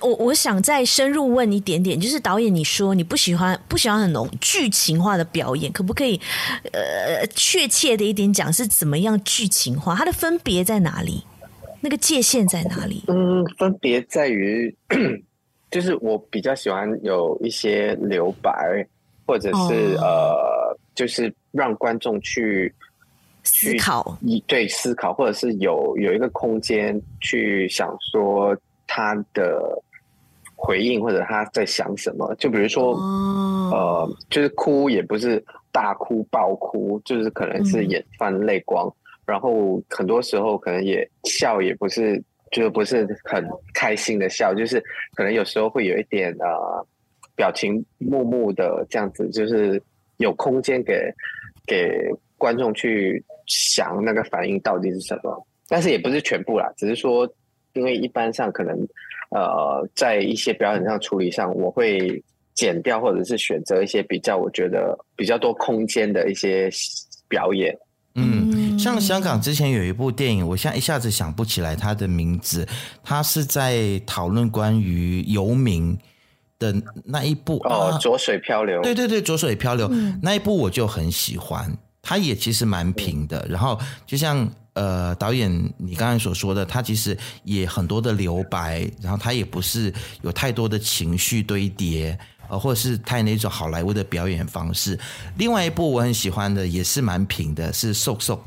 我我想再深入问一点点，就是导演，你说你不喜欢不喜欢很浓剧情化的表演，可不可以呃确切的一点讲是怎么样剧情化？它的分别在哪里？那个界限在哪里？嗯，分别在于，就是我比较喜欢有一些留白，或者是、哦、呃，就是让观众去。思考，对思考，或者是有有一个空间去想说他的回应或者他在想什么。就比如说，呃，就是哭也不是大哭爆哭，就是可能是眼泛泪光，然后很多时候可能也笑也不是，就是不是很开心的笑，就是可能有时候会有一点呃表情木木的这样子，就是有空间给给观众去想那个反应到底是什么。但是也不是全部啦，只是说，因为一般上可能，呃，在一些表演上处理上，我会剪掉或者是选择一些比较我觉得比较多空间的一些表演。嗯，像香港之前有一部电影，我现在一下子想不起来它的名字，它是在讨论关于游民的那一部哦，啊《浊水漂流》。对对对，《浊水漂流》嗯，那一部我就很喜欢，它也其实蛮平的，嗯，然后就像。呃，导演，你刚才所说的，他其实也很多的留白，然后他也不是有太多的情绪堆叠，呃，或者是太那种好莱坞的表演方式。另外一部我很喜欢的，也是蛮平的，是《瘦瘦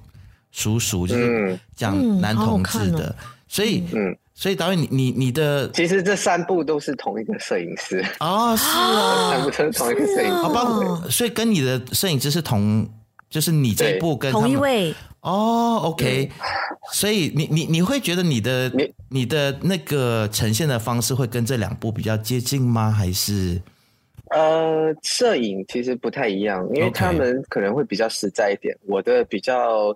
叔叔》，就是讲男同志的。所以，嗯，所以导演，你你你的，其实这三部都是同一个摄影师啊，是啊，三部都是同一个摄影师，好吧？所以跟你的摄影师是同，就是你这一部跟同一位。哦、oh，OK，所以你你你会觉得你的你，你的那个呈现的方式会跟这两部比较接近吗？还是？呃，摄影其实不太一样，因为他们可能会比较实在一点。我的比较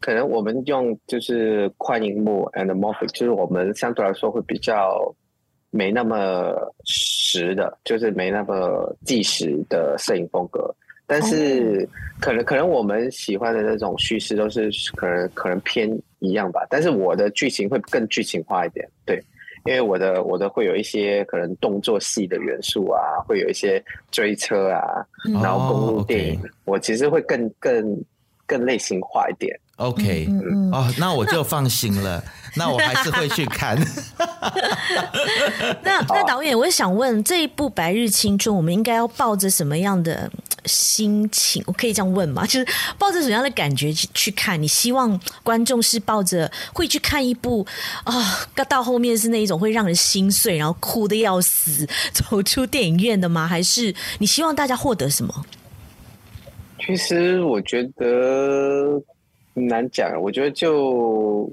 可能我们用就是宽银幕 anamorphic，就是我们相对来说会比较没那么实的，就是没那么纪实的摄影风格。但是可能可能我们喜欢的那种叙事都是可能可能偏一样吧，但是我的剧情会更剧情化一点，对，因为我的我的会有一些可能动作戏的元素啊，会有一些追车啊，然后公路电影，我其实会更更更类型化一点。OK，嗯哦，那我就放心了，那我还是会去看。那那导演，我想问，这一部《白日青春》，我们应该要抱着什么样的心情？我可以这样问吗？就是抱着什么样的感觉去去看？你希望观众是抱着会去看一部啊，到后面是那一种会让人心碎，然后哭的要死，走出电影院的吗？还是你希望大家获得什么？其实我觉得。很难讲，我觉得就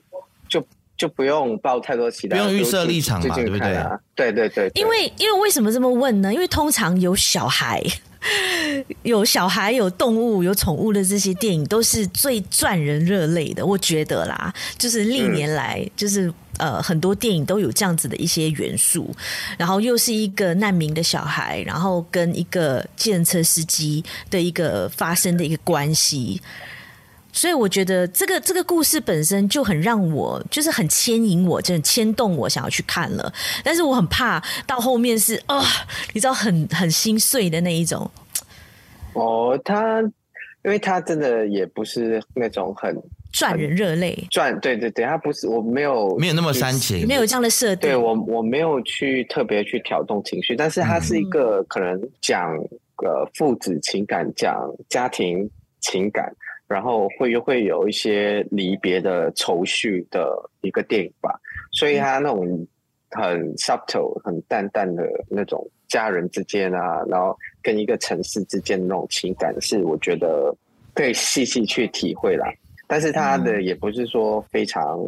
就就不用抱太多期待，不用预设立场嘛，对不对？对对对，因为因为为什么这么问呢？因为通常有小孩、有小孩、有动物、有宠物的这些电影，都是最赚人热泪的。我觉得啦，就是历年来，就是呃，很多电影都有这样子的一些元素，然后又是一个难民的小孩，然后跟一个计程车司机的一个发生的一个关系。所以我觉得这个这个故事本身就很让我就是很牵引我，真的牵动我想要去看了。但是我很怕到后面是啊、哦，你知道很很心碎的那一种。哦，他因为他真的也不是那种很赚人热泪，赚对对对，他不是我没有没有那么煽情，没有这样的设定。对我我没有去特别去挑动情绪，但是他是一个可能讲呃父子情感，讲家庭情感。然后会会有一些离别的愁绪的一个电影吧，所以他那种很 subtle、很淡淡的那种家人之间啊，然后跟一个城市之间的那种情感，是我觉得可以细细去体会啦。但是他的也不是说非常。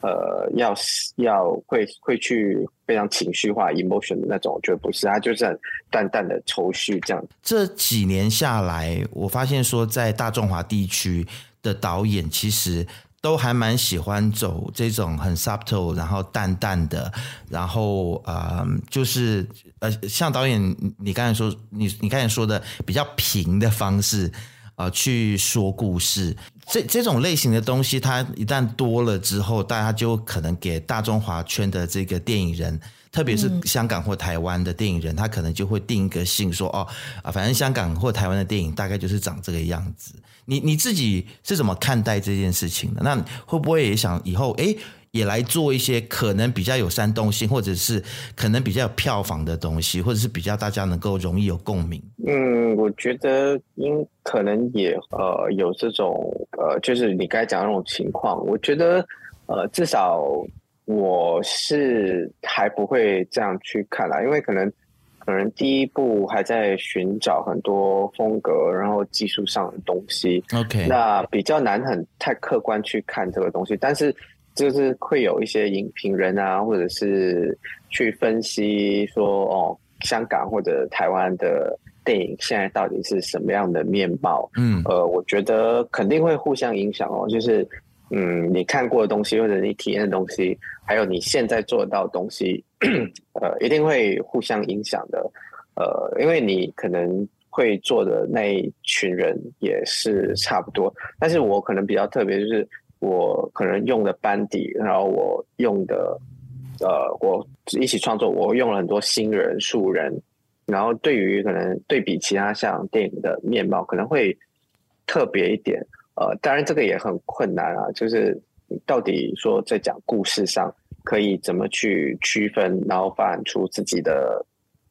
呃，要要会会去非常情绪化 emotion 的那种，我觉得不是，他就是很淡淡的愁绪这样。这几年下来，我发现说，在大中华地区的导演其实都还蛮喜欢走这种很 subtle，然后淡淡的，然后呃，就是呃，像导演你刚才说，你你刚才说的比较平的方式。呃，去说故事，这这种类型的东西，它一旦多了之后，大家就可能给大中华圈的这个电影人，特别是香港或台湾的电影人，他可能就会定一个性，说哦啊，反正香港或台湾的电影大概就是长这个样子。你你自己是怎么看待这件事情的？那会不会也想以后诶也来做一些可能比较有煽动性，或者是可能比较有票房的东西，或者是比较大家能够容易有共鸣。嗯，我觉得应可能也呃有这种呃，就是你刚才讲的那种情况。我觉得呃至少我是还不会这样去看啦，因为可能可能第一部还在寻找很多风格，然后技术上的东西。OK，那比较难很太客观去看这个东西，但是就是会有一些影评人啊，或者是去分析说哦，香港或者台湾的电影现在到底是什么样的面貌？嗯，呃，我觉得肯定会互相影响哦，就是。嗯，你看过的东西，或者你体验的东西，还有你现在做到的东西，呃，一定会互相影响的。呃，因为你可能会做的那一群人也是差不多，但是我可能比较特别，就是我可能用的班底，然后我用的，呃，我一起创作，我用了很多新人、素人，然后对于可能对比其他像电影的面貌，可能会特别一点。呃，当然这个也很困难啊，就是到底说在讲故事上可以怎么去区分，然后发展出自己的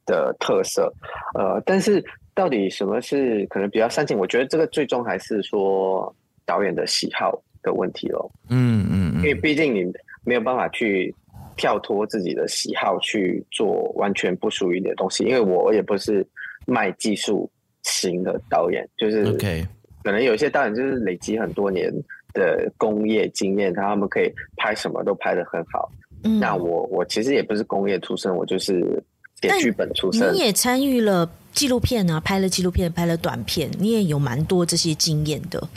的特色。呃，但是到底什么是可能比较煽情？我觉得这个最终还是说导演的喜好的问题咯。嗯嗯，嗯，因为毕竟你没有办法去跳脱自己的喜好去做完全不属于你的东西，因为我也不是卖技术型的导演，就是 OK。可能有些导演就是累积很多年的工业经验，他们可以拍什么都拍得很好。嗯，那我我其实也不是工业出身，我就是写剧本出身。你也参与了纪录片啊，拍了纪录片，拍了短片，你也有蛮多这些经验的。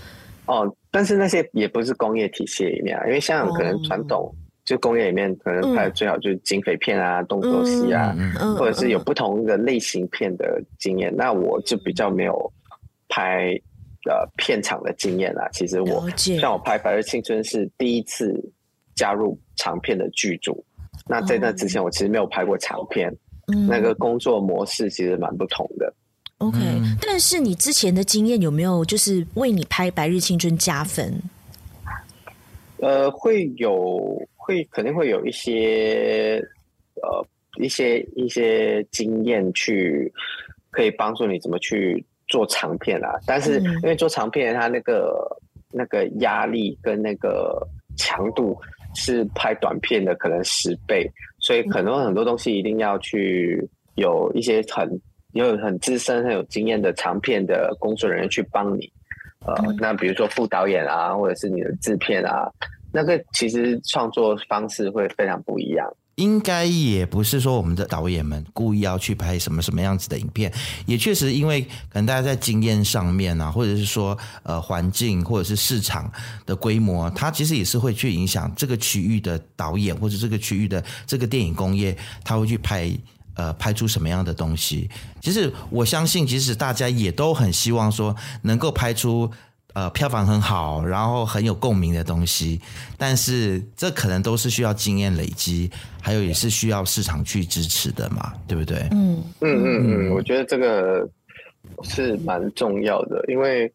哦，但是那些也不是工业体系里面啊，因为香港可能传统就工业里面可能拍的最好就是警匪片啊、嗯、动作戏啊、嗯，或者是有不同的类型片的经验。那我就比较没有拍。呃，片场的经验啦，其实我像我拍《白日青春》是第一次加入长片的剧组，那在那之前我其实没有拍过长片，嗯、那个工作模式其实蛮不同的。OK，嗯、但是你之前的经验有没有就是为你拍《白日青春》加分？呃，会有，会肯定会有一些呃一些一些经验去可以帮助你怎么去。做长片啦，但是因为做长片，它那个、嗯、那个压力跟那个强度是拍短片的可能十倍，所以可能很多东西一定要去有一些很有很资深、很有经验的长片的工作人员去帮你。呃，那比如说副导演啊，或者是你的制片啊，那个其实创作方式会非常不一样。应该也不是说我们的导演们故意要去拍什么什么样子的影片，也确实因为可能大家在经验上面啊，或者是说呃环境或者是市场的规模，它其实也是会去影响这个区域的导演或者这个区域的这个电影工业，他会去拍呃拍出什么样的东西。其实我相信，其实大家也都很希望说能够拍出。呃，票房很好，然后很有共鸣的东西，但是这可能都是需要经验累积，还有也是需要市场去支持的嘛，对不对？嗯嗯嗯嗯，我觉得这个是蛮重要的，因为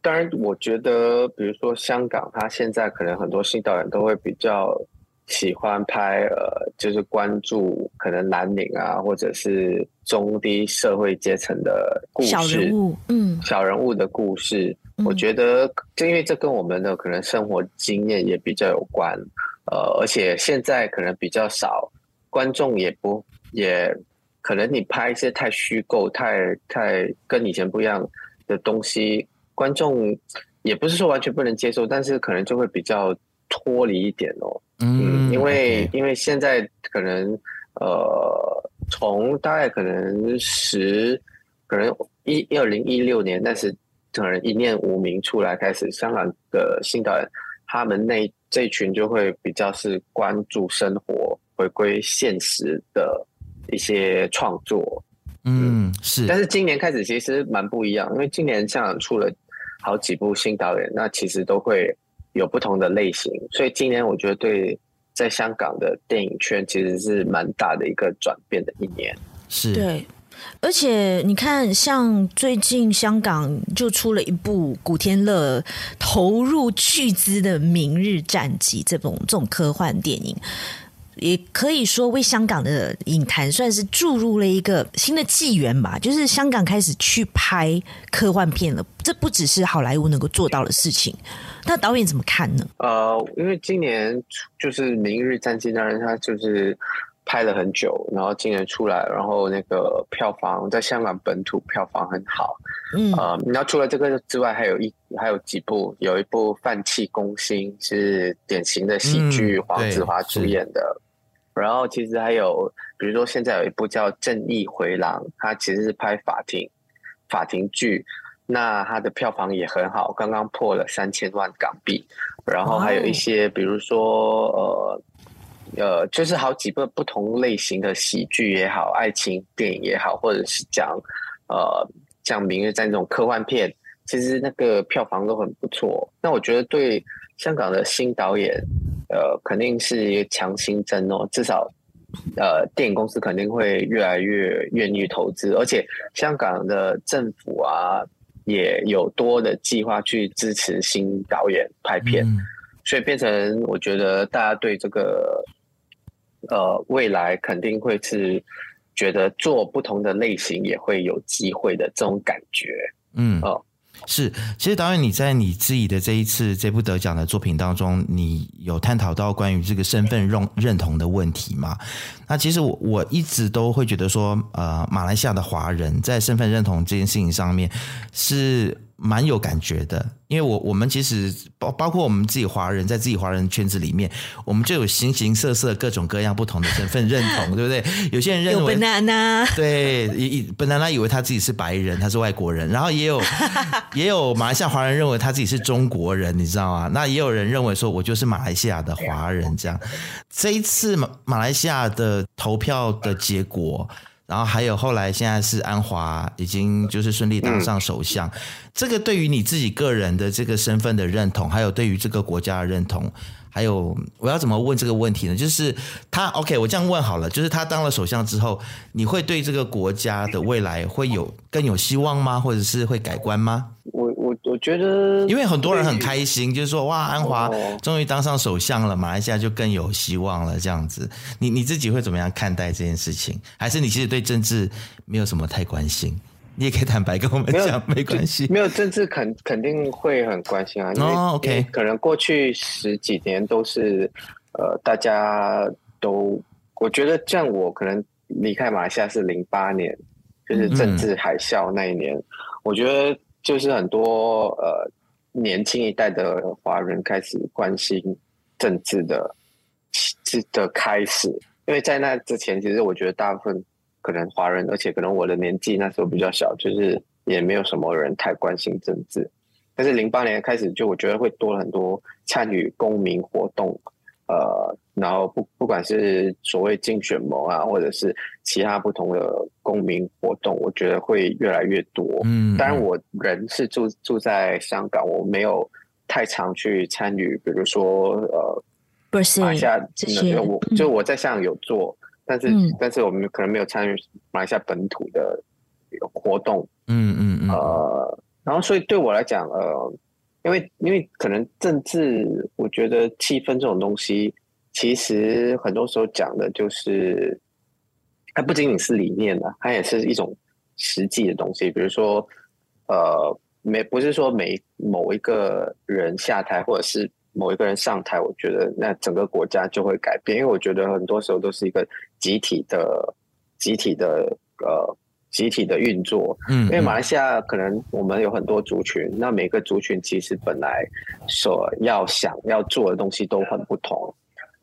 当然，我觉得比如说香港，它现在可能很多新导演都会比较喜欢拍呃，就是关注可能蓝领啊，或者是中低社会阶层的故事，小人物，嗯，小人物的故事。我觉得，就因为这跟我们的可能生活经验也比较有关，呃，而且现在可能比较少观众也不也可能你拍一些太虚构、太太跟以前不一样的东西，观众也不是说完全不能接受，但是可能就会比较脱离一点哦。嗯，因为因为现在可能呃，从大概可能十可能一二零一六年，但是。可能一念无名出来开始，香港的新导演，他们那这一群就会比较是关注生活、回归现实的一些创作。嗯，是。但是今年开始其实蛮不一样，因为今年香港出了好几部新导演，那其实都会有不同的类型，所以今年我觉得对在香港的电影圈其实是蛮大的一个转变的一年。是，对。而且你看，像最近香港就出了一部古天乐投入巨资的《明日战记》这种这种科幻电影，也可以说为香港的影坛算是注入了一个新的纪元吧。就是香港开始去拍科幻片了，这不只是好莱坞能够做到的事情。那导演怎么看呢？呃，因为今年就是《明日战记》当然他就是。拍了很久，然后今年出来，然后那个票房在香港本土票房很好，嗯啊，那、呃、除了这个之外，还有一还有几部，有一部《饭气攻心》是典型的喜剧，黄子华主演的，嗯、然后其实还有，比如说现在有一部叫《正义回廊》，它其实是拍法庭法庭剧，那它的票房也很好，刚刚破了三千万港币，然后还有一些，比如说呃。呃，就是好几个不同类型的喜剧也好，爱情电影也好，或者是讲呃像《明日战记》这种科幻片，其实那个票房都很不错。那我觉得对香港的新导演，呃，肯定是一个强心针哦。至少呃，电影公司肯定会越来越愿意投资，而且香港的政府啊也有多的计划去支持新导演拍片，嗯、所以变成我觉得大家对这个。呃，未来肯定会是觉得做不同的类型也会有机会的这种感觉，嗯，哦，是。其实导演你在你自己的这一次这部得奖的作品当中，你有探讨到关于这个身份认认同的问题吗？那其实我我一直都会觉得说，呃，马来西亚的华人在身份认同这件事情上面是。蛮有感觉的，因为我我们其实包包括我们自己华人在自己华人圈子里面，我们就有形形色色各种各样不同的身份认同，对不对？有些人认为 banana 对，以 banana 以为他自己是白人，他是外国人，然后也有 也有马来西亚华人认为他自己是中国人，你知道吗？那也有人认为说我就是马来西亚的华人，这样。这一次马马来西亚的投票的结果。然后还有后来现在是安华已经就是顺利当上首相，嗯、这个对于你自己个人的这个身份的认同，还有对于这个国家的认同，还有我要怎么问这个问题呢？就是他 OK，我这样问好了，就是他当了首相之后，你会对这个国家的未来会有更有希望吗？或者是会改观吗？我觉得，因为很多人很开心，就是说哇，安华终于当上首相了，马来西亚就更有希望了。这样子，你你自己会怎么样看待这件事情？还是你其实对政治没有什么太关心？你也可以坦白跟我们讲，没，没关系。没有政治肯肯定会很关心啊，因为、oh, okay. 可能过去十几年都是呃，大家都我觉得像我可能离开马来西亚是零八年，就是政治海啸那一年，嗯、我觉得。就是很多呃年轻一代的华人开始关心政治的的开始，因为在那之前，其实我觉得大部分可能华人，而且可能我的年纪那时候比较小，就是也没有什么人太关心政治。但是零八年开始，就我觉得会多了很多参与公民活动。呃，然后不不管是所谓竞选盟啊，或者是其他不同的公民活动，我觉得会越来越多。嗯，当然我人是住住在香港，我没有太常去参与，比如说呃，马来西亚这些，我就我在香港有做，但是、嗯、但是我们可能没有参与马来西亚本土的活动。嗯嗯嗯。呃，然后所以对我来讲，呃。因为，因为可能政治，我觉得气氛这种东西，其实很多时候讲的就是，它不仅仅是理念的，它也是一种实际的东西。比如说，呃，没不是说每某一个人下台，或者是某一个人上台，我觉得那整个国家就会改变。因为我觉得很多时候都是一个集体的、集体的呃。集体的运作，嗯，因为马来西亚可能我们有很多族群，那每个族群其实本来所要想要做的东西都很不同，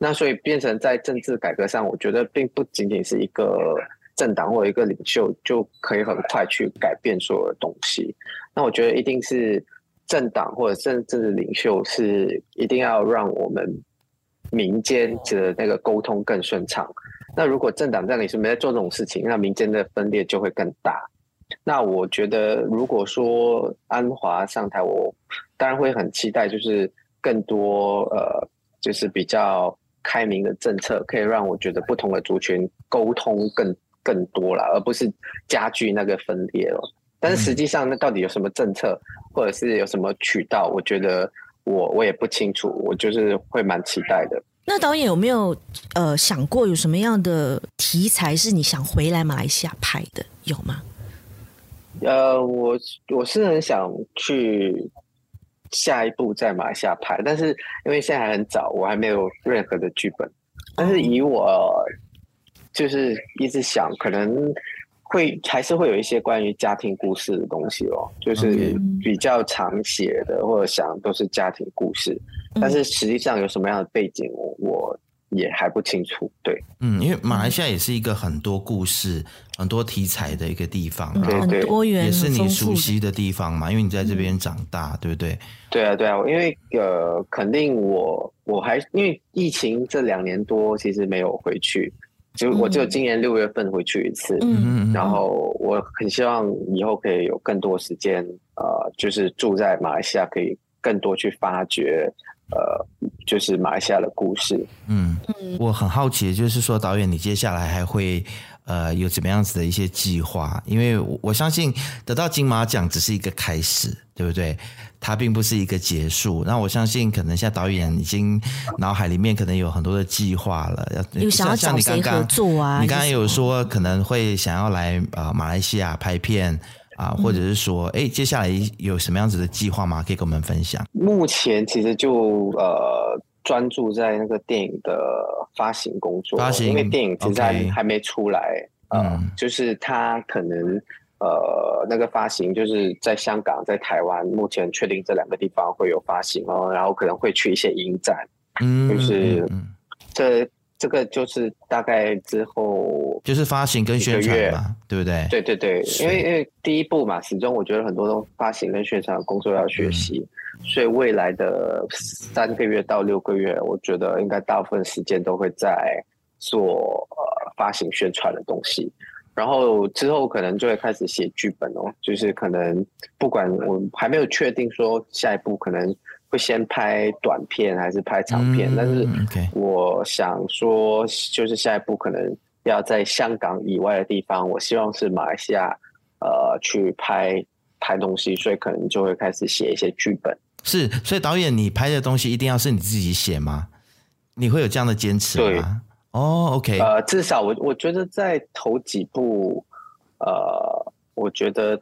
那所以变成在政治改革上，我觉得并不仅仅是一个政党或一个领袖就可以很快去改变所有的东西。那我觉得一定是政党或者政政治领袖是一定要让我们民间的那个沟通更顺畅。那如果政党在里是没在做这种事情，那民间的分裂就会更大。那我觉得，如果说安华上台，我当然会很期待，就是更多呃，就是比较开明的政策，可以让我觉得不同的族群沟通更更多了，而不是加剧那个分裂了。但是实际上，那到底有什么政策，或者是有什么渠道？我觉得我我也不清楚，我就是会蛮期待的。那导演有没有呃想过有什么样的题材是你想回来马来西亚拍的？有吗？呃，我我是很想去下一步在马来西亚拍，但是因为现在还很早，我还没有任何的剧本。但是以我就是一直想，可能会还是会有一些关于家庭故事的东西哦，就是比较常写的或者想都是家庭故事，但是实际上有什么样的背景，我我。也还不清楚，对，嗯，因为马来西亚也是一个很多故事、很多题材的一个地方，对，很多元，也是你熟悉的地方嘛，因为你在这边长大，对不对？对啊，对啊，因为呃，肯定我我还因为疫情这两年多，其实没有回去，就我只有今年六月份回去一次，嗯，然后我很希望以后可以有更多时间，呃，就是住在马来西亚，可以更多去发掘。呃，就是马来西亚的故事。嗯，我很好奇，就是说导演，你接下来还会呃有怎么样子的一些计划？因为我相信得到金马奖只是一个开始，对不对？它并不是一个结束。那我相信，可能现在导演已经脑海里面可能有很多的计划了。有想要找谁合作啊？你刚刚有说可能会想要来呃马来西亚拍片。啊，或者是说，哎、嗯，接下来有什么样子的计划吗？可以跟我们分享。目前其实就呃专注在那个电影的发行工作，发行，因为电影现在还还没出来，嗯、呃，就是它可能呃那个发行就是在香港、在台湾，目前确定这两个地方会有发行哦，然后可能会去一些影展，嗯，就是这。这个就是大概之后就是发行跟宣传嘛，对不对？对对对，因为因为第一步嘛，始终我觉得很多都发行跟宣传的工作要学习，嗯，所以未来的三个月到六个月，我觉得应该大部分时间都会在做呃发行宣传的东西，然后之后可能就会开始写剧本哦，就是可能不管我还没有确定说下一步可能。会先拍短片还是拍长片？嗯、但是我想说，就是下一步可能要在香港以外的地方，我希望是马来西亚，呃，去拍拍东西，所以可能就会开始写一些剧本。是，所以导演，你拍的东西一定要是你自己写吗？你会有这样的坚持吗？哦、oh，OK，呃，至少我我觉得在头几部，呃，我觉得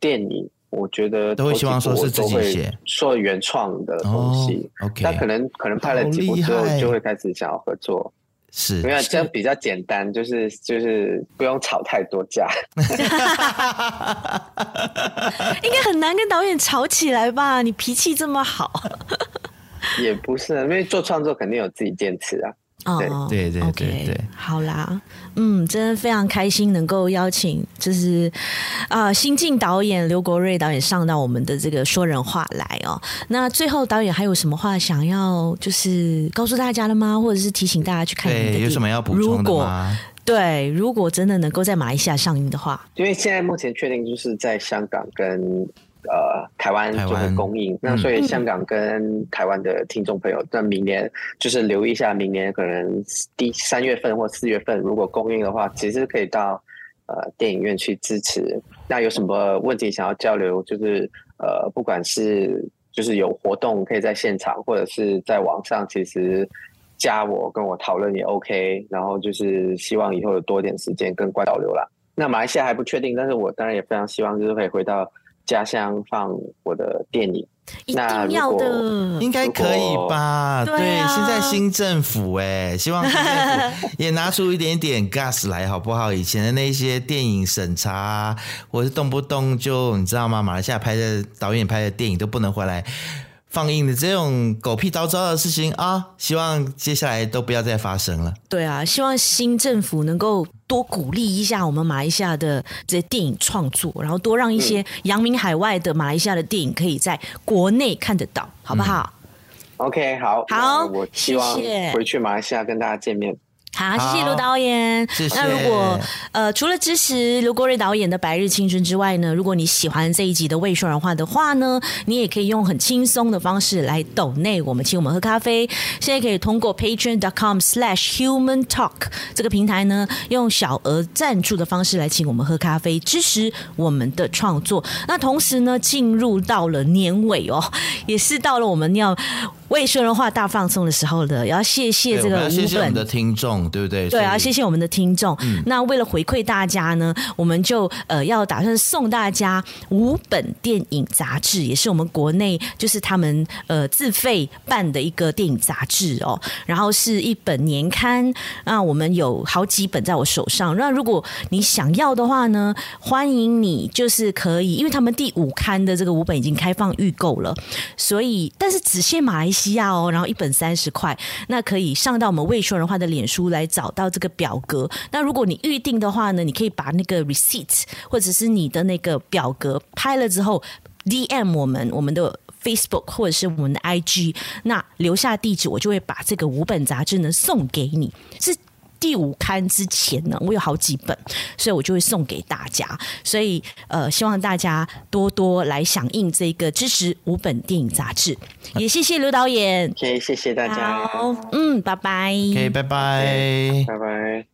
电影。我觉得都会希望说是自己写，说原创的东西。Oh, OK，那可能可能拍了几部之后，就会开始想要合作。是，因为这样比较简单，就是就是不用吵太多架。应该很难跟导演吵起来吧？你脾气这么好。也不是，因为做创作肯定有自己坚持啊。哦，对对对对对，好啦，嗯，真的非常开心能够邀请，就是啊、呃，新晋导演刘国瑞导演上到我们的这个说人话来哦。那最后导演还有什么话想要就是告诉大家的吗？或者是提醒大家去看你的电影？对，有什么要补充的吗？对，如果真的能够在马来西亚上映的话，因为现在目前确定就是在香港跟。呃，台湾就会供应，那所以香港跟台湾的听众朋友，那、嗯、明年就是留意一下，明年可能第三月份或四月份，如果公映的话，其实可以到呃电影院去支持。那有什么问题想要交流，就是呃，不管是就是有活动可以在现场，或者是在网上，其实加我跟我讨论也 OK。然后就是希望以后有多点时间跟观众交流啦。那马来西亚还不确定，但是我当然也非常希望就是可以回到。家乡放我的电影，一定要的，应该可以吧？对，对，现在新政府哎，希望政府 也拿出一点点 gas 来，好不好？以前的那些电影审查，或是动不动就你知道吗？马来西亚拍的导演拍的电影都不能回来放映的这种狗屁叨糟的事情啊，希望接下来都不要再发生了。对啊，希望新政府能够多鼓励一下我们马来西亚的这些电影创作，然后多让一些扬名海外的马来西亚的电影可以在国内看得到，好不好？嗯，OK，好，好，我希望回去马来西亚跟大家见面。好，谢谢卢导演。谢谢。那如果呃，除了支持刘国瑞导演的《白日青春》之外呢，如果你喜欢这一集的未说人话的话呢，你也可以用很轻松的方式来抖内我们，请我们喝咖啡。现在可以通过 patreon.com/slash/humantalk 这个平台呢，用小额赞助的方式来请我们喝咖啡，支持我们的创作。那同时呢，进入到了年尾哦，也是到了我们要为说人话大放送的时候了，也要谢谢这个五本本的听众，对不对？对啊，谢谢我们的听众。嗯、那为了回馈大家呢，我们就呃要打算送大家五本电影杂志，也是我们国内就是他们呃自费办的一个电影杂志哦。然后是一本年刊，那我们有好几本在我手上。那如果你想要的话呢，欢迎你就是可以，因为他们第五刊的这个五本已经开放预购了，所以但是只限马来西亚哦。然后一本三十块，那可以上到我们未说人话的脸书来找到这个表格。那如果你预定的话呢，你可以把那个 receipt 或者是你的那个表格拍了之后，DM 我们我们的 Facebook 或者是我们的 IG，那留下地址，我就会把这个五本杂志呢送给你。是。第五刊之前呢，我有好几本，所以我就会送给大家。所以呃，希望大家多多来响应这个支持五本电影杂志。也谢谢刘导演，谢谢谢大家。好，嗯，拜拜。OK，拜拜，拜拜。